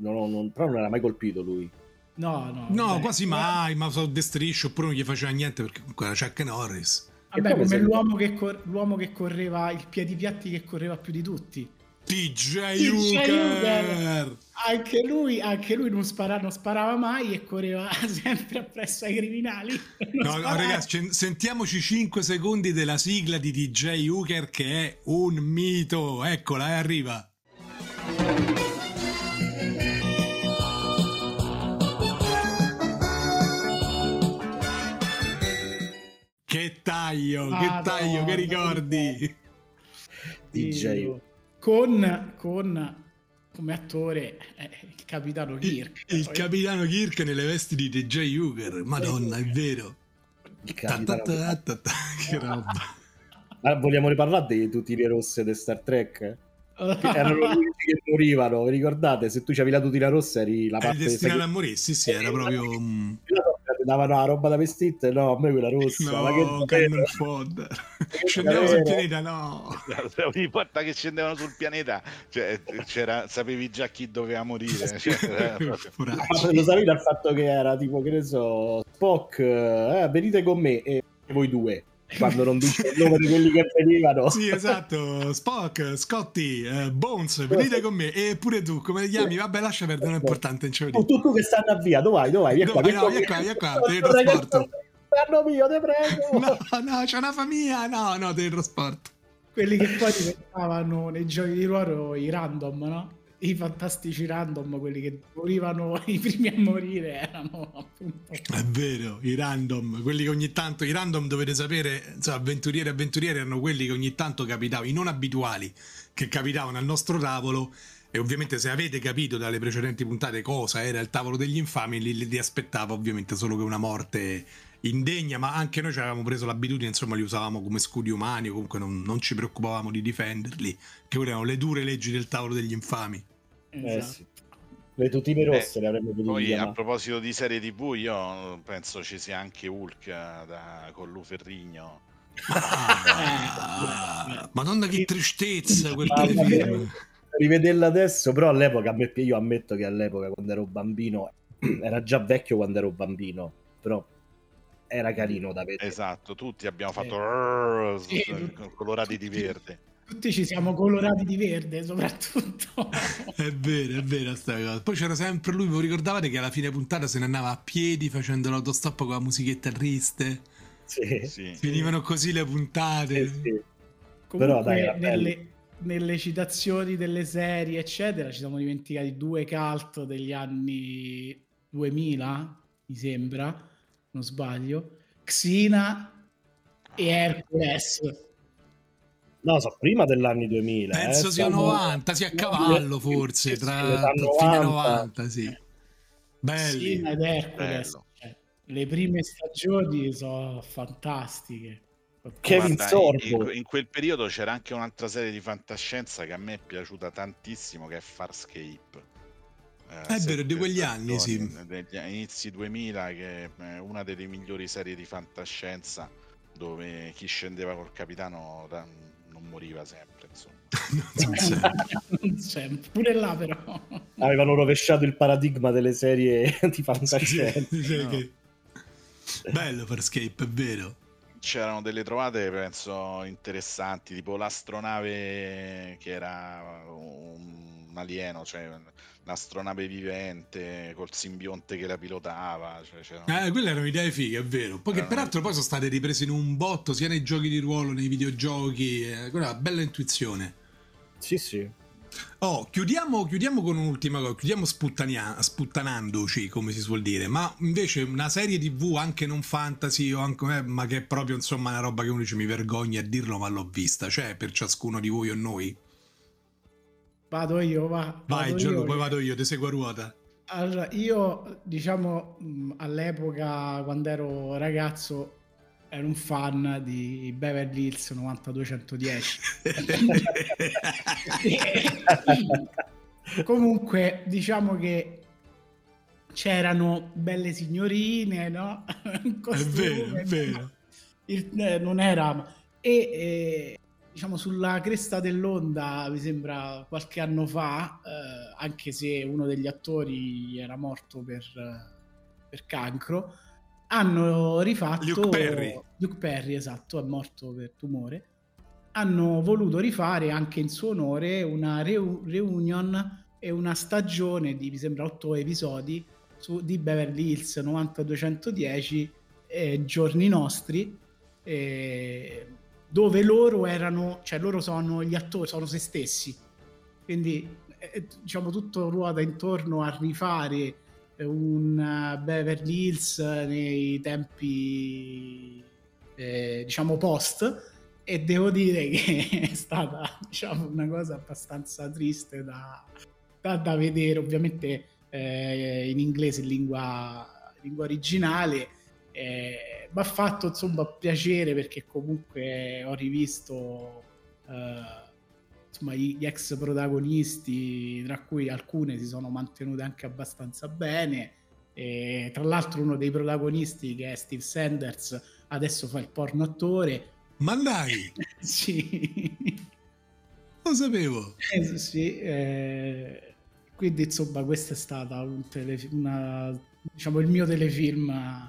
No, no, non, però non era mai colpito lui. No, no, no quasi mai, ma so destriscio oppure non gli faceva niente perché comunque era Chuck Norris. Vabbè, come l'uomo che, cor- l'uomo che correva, il piedi piatti che correva più di tutti. DJ Uker! Anche lui, anche lui non, spara, non, sparava mai e correva sempre appresso ai criminali. No, no, ragazzi, sentiamoci 5 secondi della sigla di DJ Uker che è un mito. Eccola, eh, arriva. Che taglio, ah, che taglio, no, che ricordi. DJ. Con, con come attore eh, il capitano Kirk. Il, il capitano Kirk nelle vesti di DJ Uger, madonna, è vero. Ta ta ta che roba. Ma vogliamo riparlare di tutine rosse di Star Trek? Che erano unici che morivano, vi ricordate? Se tu c'avevi la tutina rossa eri la parte... Eri destinato a morire, sì sì, era proprio davano la roba da vestire, no, a me quella rossa. No, ma che Cannon Fodder. Scendevano sul pianeta, no. Ogni volta che scendevano sul pianeta, cioè, c'era, sapevi già chi doveva morire. Cioè, ma lo sapevi dal fatto che era tipo, che ne so, Spock, eh, venite con me e voi due quando non dice il nome di quelli che venivano. Sì, esatto. Spock, Scotty, uh, Bones, venite con me. E pure tu, come ti chiami? Vabbè, lascia perdere, non è importante. Non tu, tu, tu che stanno a via, dove vai? Dove vai? Via qua, no, via qua, via qua, teletrasporto. Fanno mio, te prego. No, no, c'è una famiglia. No, no, teletrasporto. Quelli che poi diventavano nei giochi di ruolo i random, no? I fantastici random, quelli che morivano i primi a morire, erano appunto. È vero, i random, quelli che ogni tanto, i random dovete sapere, insomma, avventurieri e avventurieri erano quelli che ogni tanto capitavano, i non abituali che capitavano al nostro tavolo. E ovviamente se avete capito dalle precedenti puntate cosa era il tavolo degli infami, li, li aspettava ovviamente solo che una morte indegna, ma anche noi ci avevamo preso l'abitudine, insomma, li usavamo come scudi umani, o comunque non, non ci preoccupavamo di difenderli, che erano le dure leggi del tavolo degli infami. Eh esatto. sì. Le tutine rosse eh, le avremmo potuto Poi chiamare. a proposito di serie TV, io penso ci sia anche Hulk da, con Luferrigno. Ah, Madonna che tristezza quel telefilm. Rivederla adesso, però all'epoca, io ammetto che all'epoca quando ero bambino, era già vecchio quando ero bambino, però era carino da vedere. Esatto, tutti abbiamo fatto sì. Rrr, colorati di verde. Tutti ci siamo colorati di verde, soprattutto. è vero, è vero sta cosa. Poi c'era sempre lui, vi ricordavate che alla fine puntata se ne andava a piedi facendo l'autostop con la musichetta triste? Sì. sì. Finivano così le puntate. Sì, sì. Comunque, Però dai, nelle, nelle citazioni delle serie, eccetera, ci siamo dimenticati due cult degli anni 2000, mi sembra, non sbaglio, Xina e Hercules No, so, prima degli anni 2000. Penso eh, sia 90, sia a cavallo forse, tra, tra 90. fine 90, sì. Belli. Sì, ed Hercules. Cioè, le prime stagioni sono fantastiche. Kevin Sorbo. In, in, quel periodo c'era anche un'altra serie di fantascienza che a me è piaciuta tantissimo, che è Farscape. Eh, è vero, di quegli anni, sì. Degli inizi 2000, che è una delle migliori serie di fantascienza dove chi scendeva col capitano non moriva sempre, insomma. non sempre. Pure là però. Avevano rovesciato il paradigma delle serie di fantascienza. Sì, sì, no. che... Bello Farscape, è vero. C'erano delle trovate, penso, interessanti, tipo l'astronave che era un alieno, cioè un'astronave vivente col simbionte che la pilotava. Cioè eh, quelle erano idee fighe, è vero. Poi che peraltro poi sono state riprese in un botto sia nei giochi di ruolo, nei videogiochi. Eh, quella è una bella intuizione. Sì, sì. Oh, chiudiamo, chiudiamo con un'ultima cosa, chiudiamo sputtanandoci, come si suol dire, ma invece una serie tv anche non fantasy, o anche, eh, ma che è proprio insomma una roba che uno dice mi vergogna a dirlo, ma l'ho vista, cioè per ciascuno di voi o noi? Vado io, va. Vai, Giulio, poi vado io, ti seguo a ruota. Allora, io diciamo all'epoca quando ero ragazzo ero un fan di Beverly Hills 90210. Comunque, diciamo che c'erano belle signorine, no? Costume, è vero, è vero. Il, eh, non era... E, e diciamo sulla cresta dell'onda, mi sembra qualche anno fa, eh, anche se uno degli attori era morto per, per cancro, hanno rifatto Luke Perry. Luke Perry, esatto, è morto per tumore. hanno voluto rifare anche in suo onore una reu- reunion e una stagione di, mi sembra, otto episodi su, di Beverly Hills 90210 eh, giorni nostri eh, dove loro erano cioè loro sono gli attori sono se stessi. Quindi eh, diciamo tutto ruota intorno a rifare un uh, Beverly Hills nei tempi eh, diciamo post. E devo dire che è stata diciamo una cosa abbastanza triste da, da, da vedere. Ovviamente eh, in inglese in lingua, lingua originale eh, mi ha fatto insomma piacere perché comunque ho rivisto eh, insomma, gli ex protagonisti, tra cui alcune si sono mantenute anche abbastanza bene. E, tra l'altro, uno dei protagonisti, che è Steve Sanders, adesso fa il porno attore. Ma dai! sì, lo sapevo. Eh, sì, eh, quindi insomma, questo è stato un telefilm, una, diciamo, il mio telefilm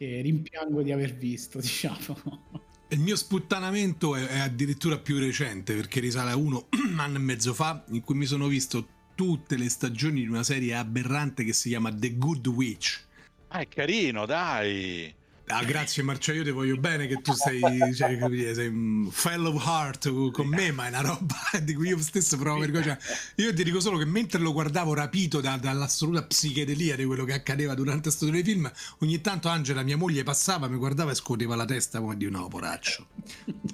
che rimpiango di aver visto, diciamo. Il mio sputtanamento è, è, addirittura più recente perché risale a uno anno e mezzo fa in cui mi sono visto tutte le stagioni di una serie aberrante che si chiama The Good Witch. Ah, è carino, dai! Ah, grazie Marcia, io ti voglio bene che tu sei, cioè, sei un fellow heart con me, ma è una roba di cui io stesso provo vergogna. Io ti dico solo che mentre lo guardavo rapito da, dall'assoluta psichedelia di quello che accadeva durante questo telefilm, ogni tanto Angela, mia moglie, passava, mi guardava e scuoteva la testa come di no, poraccio.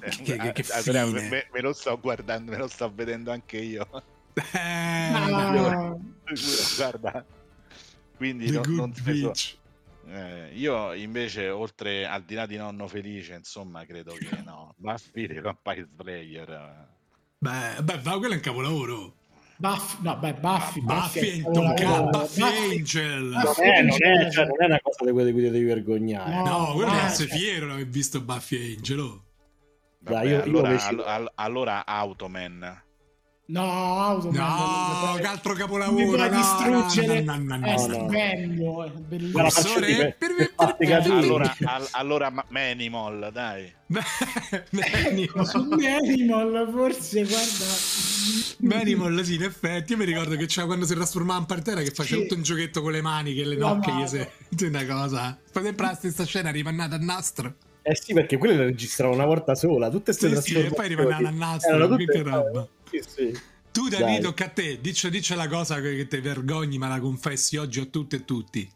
Che, che, che, che Andrea, me, me, lo sto guardando, me lo sto vedendo anche io. Eh, no. Guarda, quindi no, non so. Eh, io invece, oltre al di là di nonno felice, insomma, credo che no. Buffy the Vampire Slayer. Beh, beh, ma quello è un capolavoro. Buff, no, beh, Buffy, Buffy, Buffy, Buffy, Buffy Angel. È, non, è, cioè, non è, una cosa di cui devi vergognare. No, no quello deve essere fiero di aver visto Buffy Angel. Oh. Vabbè, Dai, io, allora, io all- allora Automan. No, Automan. No, che altro capolavoro. Mi no, distruggere. No, no, no, è stupendo, è bellissimo. allora, all, allora Manimal, dai. Manimal. Manimal, forse, guarda. Manimal, sì, in effetti. Io mi ricordo che c'era quando si trasformava in partera che faceva sì. tutto un giochetto con le mani, che le nocche gli se... Una cosa. Poi sempre la stessa scena rimannata a nastro. Eh sì, perché quelle le registrava una volta sola, tutte queste sì, sì, e poi rimannava a nastro, che roba. Sì, sì. Tu David, tocca a te, dice, dice la cosa che ti vergogni ma la confessi oggi a tutte e tutti.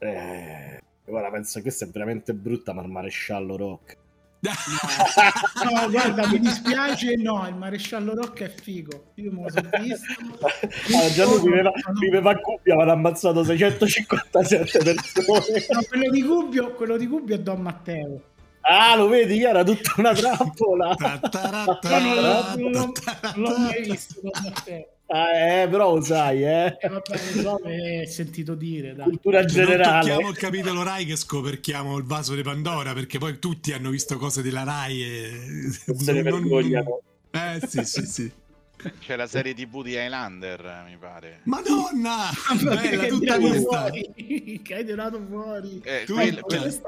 Eh, guarda, penso che questa è veramente brutta, ma il maresciallo Rock. No, no, guarda, mi dispiace, no, il maresciallo Rock è figo. Io me lo sono visto. Ah, Gianluca viveva, viveva a Gubbio, aveva ammazzato 657 persone. No, quello di Gubbio, quello di Gubbio è Don Matteo. Ah, lo vedi, era tutta una trappola. non l'ho mai visto Ah, eh, però lo sai, eh. eh vabbè, so, sentito dire. Dai. Cultura generale. Non tocchiamo il capitolo Rai che scoperchiamo il vaso di Pandora, perché poi tutti hanno visto cose della Rai e... Non se ne vergognano. Eh, sì, sì, sì. C'è la serie TV di Highlander, mi pare. Madonna! Bella, tutta vista. Che hai tirato fuori. Eh, quel, quel,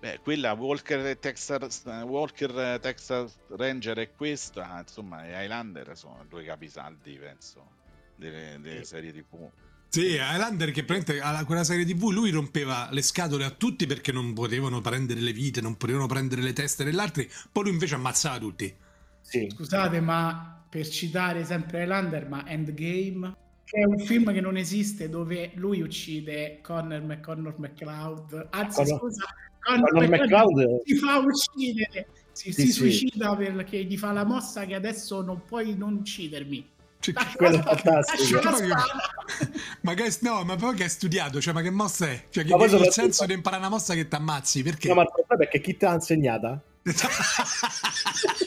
Beh, quella Walker Texas, Walker Texas Ranger e questa, insomma, e Highlander sono due capisaldi, penso, delle, delle serie TV. Sì, Highlander che praticamente alla quella serie TV lui rompeva le scatole a tutti perché non potevano prendere le vite, non potevano prendere le teste degli altri, poi lui invece ammazzava tutti. Sì. Scusate, ma per citare sempre Highlander, ma Endgame che è un film che non esiste dove lui uccide Connor McConnor McCloud, anzi Connor, scusa, Conor McCloud si fa uccidere, si, sì, si sì. suicida perché gli fa la mossa che adesso non puoi non uccidermi. Cioè, quello è fantastico. ma che, no, ma poi che hai studiato, cioè, ma che mossa è? Cioè, che, che il senso di imparare una mossa che ti ammazzi? Perché? No, ma il problema è che chi ti ha insegnata?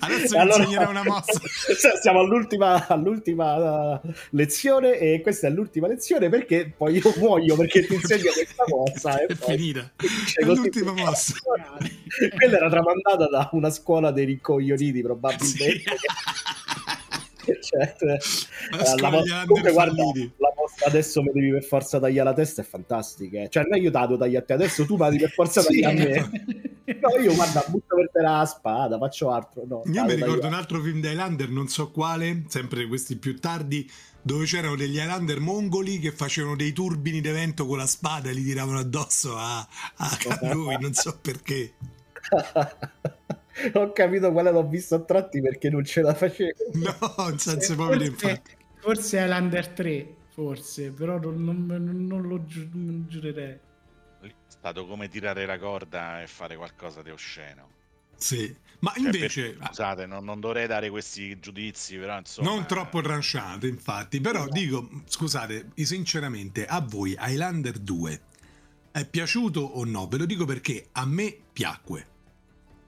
Adesso allora, insegnerò una mossa. Siamo all'ultima, all'ultima uh, lezione e questa è l'ultima lezione perché poi io muoio perché ti insegno questa mossa. è finita. È l'ultima mossa. Quella era tramandata da una scuola dei ricoglioniti probabilmente. Sì. cioè, la, la comunque, guarda, la mossa adesso mi devi per forza tagliare la testa è fantastica. Eh. Cioè, non è io dato tagliare a te, adesso tu mi devi per forza tagliare a me. no, io guarda, butto per te la spada, faccio altro. No, io mi ricordo un altro film di Highlander, non so quale, sempre questi più tardi, dove c'erano degli Highlander mongoli che facevano dei turbini d'evento con la spada e li tiravano addosso a, a lui, non so perché. Ho capito quale l'ho visto a tratti perché non ce la facevo. No, in senso proprio forse, forse Highlander 3, forse, però non, non, non lo gi- non giurerei. È stato come tirare la corda e fare qualcosa di osceno. Sì, ma cioè, invece... Per, scusate, non, non, dovrei dare questi giudizi, però insomma... Non troppo tranchate, infatti, però no. dico, scusate, sinceramente, a voi Highlander 2 è piaciuto o no? Ve lo dico perché a me piacque.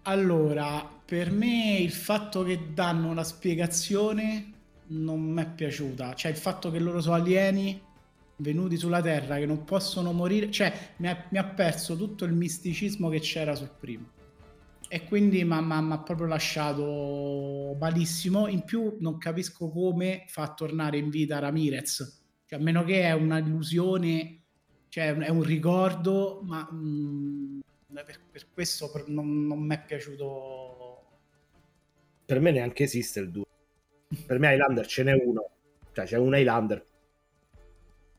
Allora, per me il fatto che danno una spiegazione non mi è piaciuta. Cioè, il fatto che loro sono alieni venuti sulla Terra, che non possono morire, cioè mi ha, mi ha perso tutto il misticismo che c'era sul primo. E quindi mi ha proprio lasciato malissimo. In più, non capisco come fa tornare in vita Ramirez. Cioè, a meno che è un'illusione, cioè è un ricordo, ma mh, mm, per, per questo per, non, non mi è piaciuto. Per me neanche esiste il 2. Per me Highlander ce n'è uno, cioè c'è un Highlander.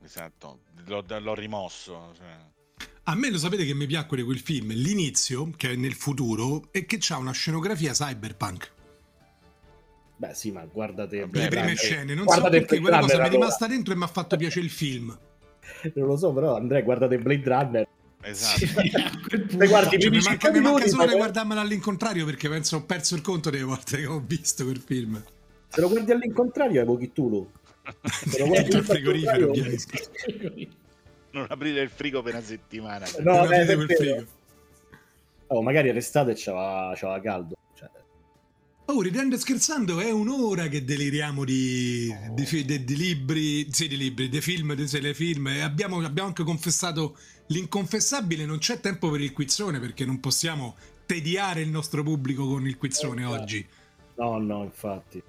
Esatto, l'ho, l'ho rimosso. Cioè. A me lo sapete che mi piacque di quel film, l'inizio, che è nel futuro, e che ha una scenografia cyberpunk. Beh sì, ma guardate... Le prime scene, non so perché quella cosa mi è rimasta dentro e mi ha fatto piacere il film. Non lo so, però Andrea, guardate Blade Runner Esatto. Se guardi, cioè, mi, manca, mi manca solo di guardarmelo all'incontrario perché penso ho perso il conto delle volte che ho visto quel film. Se lo guardi all'incontrario, evochi Tulu. Se lo guardi il frigorifero, non aprire il frigo per una settimana. No, non eh, quel frigo. Oh, magari l'estate c'era, c'era caldo. Oh, ridendo e scherzando, è un'ora che deliriamo di, oh. di, di, di libri, sì, di libri, di film, di telefilm. E abbiamo, abbiamo anche confessato L'inconfessabile non c'è tempo per il quizzone perché non possiamo tediare il nostro pubblico con il quizzone eh, oggi. No, no, infatti.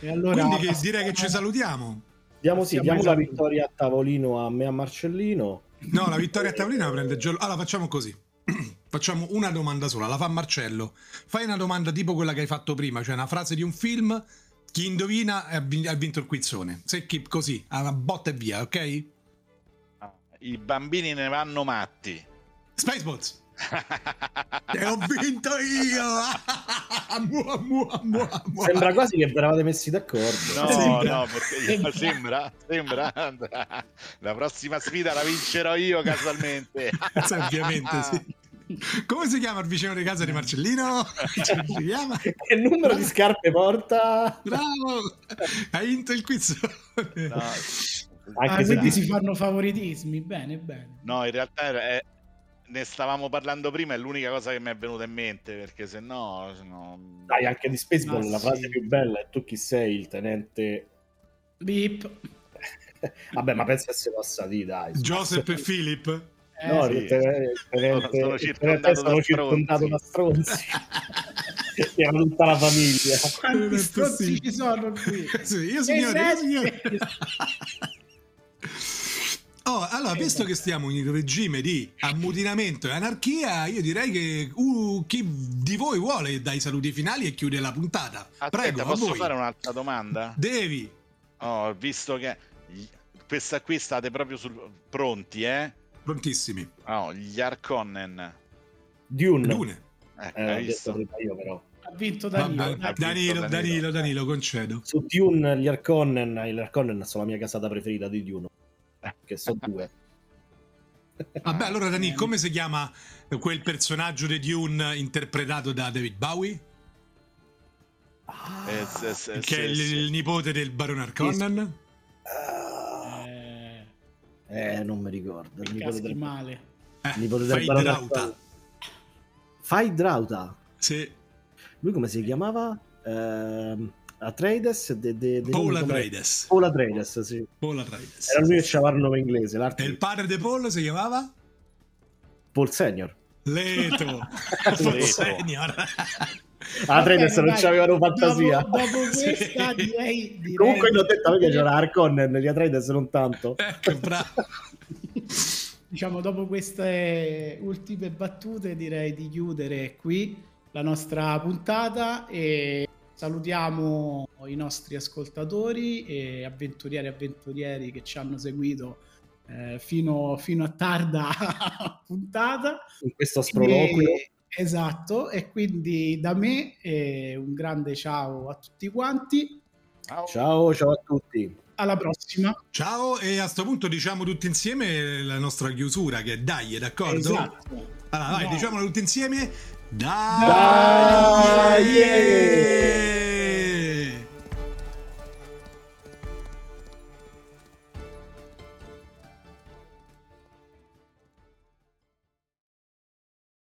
E allora, Quindi che, direi che ci salutiamo. Diamo, sì, diamo la vittoria a tavolino a me a Marcellino. No, la vittoria a tavolino la prende Giorgio. Allora facciamo così. Facciamo una domanda sola, la fa Marcello. Fai una domanda tipo quella che hai fatto prima, cioè una frase di un film, chi indovina ha vinto il quizzone. Se chi così, a botta e via, ok? i bambini ne vanno matti. Spaceballs. e ho vinto io! mua, mua, mua, sembra quasi che eravate messi d'accordo. No, sembra. no, perché sembra, sembra. La prossima sfida la vincerò io casualmente. sì, ovviamente, sì. Come si chiama il vicino di casa di Marcellino? si chiama? Che numero di scarpe porta? Bravo! Hai vinto il quiz. No. Anche ah, quindi si fanno favoritismi, bene, bene. No, in realtà è, ne stavamo parlando prima, è l'unica cosa che mi è venuta in mente, perché se no... no... Dai, anche di Spaceball ah, la frase più bella è tu chi sei, il tenente... Beep. Vabbè, ma pensa se passati, dai. Joseph e Philip? Eh, no, sì. il tenente, sono circondato, sono circondato da stronzi. Siamo tutta la famiglia. Quanti stronzi ci sono qui? Sì, io signore, io signore. Oh, allora, visto che stiamo in regime di ammutinamento e anarchia, io direi che uh, chi di voi vuole dai saluti finali e chiude la puntata. Aspetta, Prego, posso fare un'altra domanda? Devi. Oh, visto che questa qui state proprio sul... pronti, eh? Prontissimi. Oh, gli Arconnen. Dune. Dune. Eh, eh, hai visto? Io però. Ha vinto Danilo. Vabbè, ha Danilo, vinto Danilo, Danilo, Danilo, concedo. Su Dune, gli Arconnen, gli Arconnen sono la mia casata preferita di Dune che sono due. Vabbè, allora Dani, come si chiama quel personaggio di Dune interpretato da David Bowie? Ah, eh, se, se, che è il, il, nipote del Baron Harkonnen? Eh, eh, non mi ricordo. Il nipote del male. Eh, il nipote del Baron Harkonnen. Fai Drauta. Sì. Lui come si chiamava? Eh, Atreides de, de, de Paul Atreides Paul Atreides sì Paul Atreides era lui che c'aveva il nome inglese e il padre di Paul si chiamava? Paul Senior Leto Paul Senior Atreides non c'avevano fantasia dopo, dopo questa sì. direi, direi comunque l'ho detto a me piaceva Harkonnen gli Atreides non tanto ecco bravo diciamo, dopo queste ultime battute direi di chiudere qui la nostra puntata e salutiamo i nostri ascoltatori e avventurieri e avventurieri che ci hanno seguito eh, fino, fino, a tarda puntata. In questo sproloquio. E, esatto, e quindi da me eh, un grande ciao a tutti quanti. Ciao, ciao, ciao a tutti alla prossima. Ciao e a questo punto diciamo tutti insieme la nostra chiusura che è dai, d'accordo? Esatto. Allora, vai, no. diciamolo tutti insieme. Dai! dai!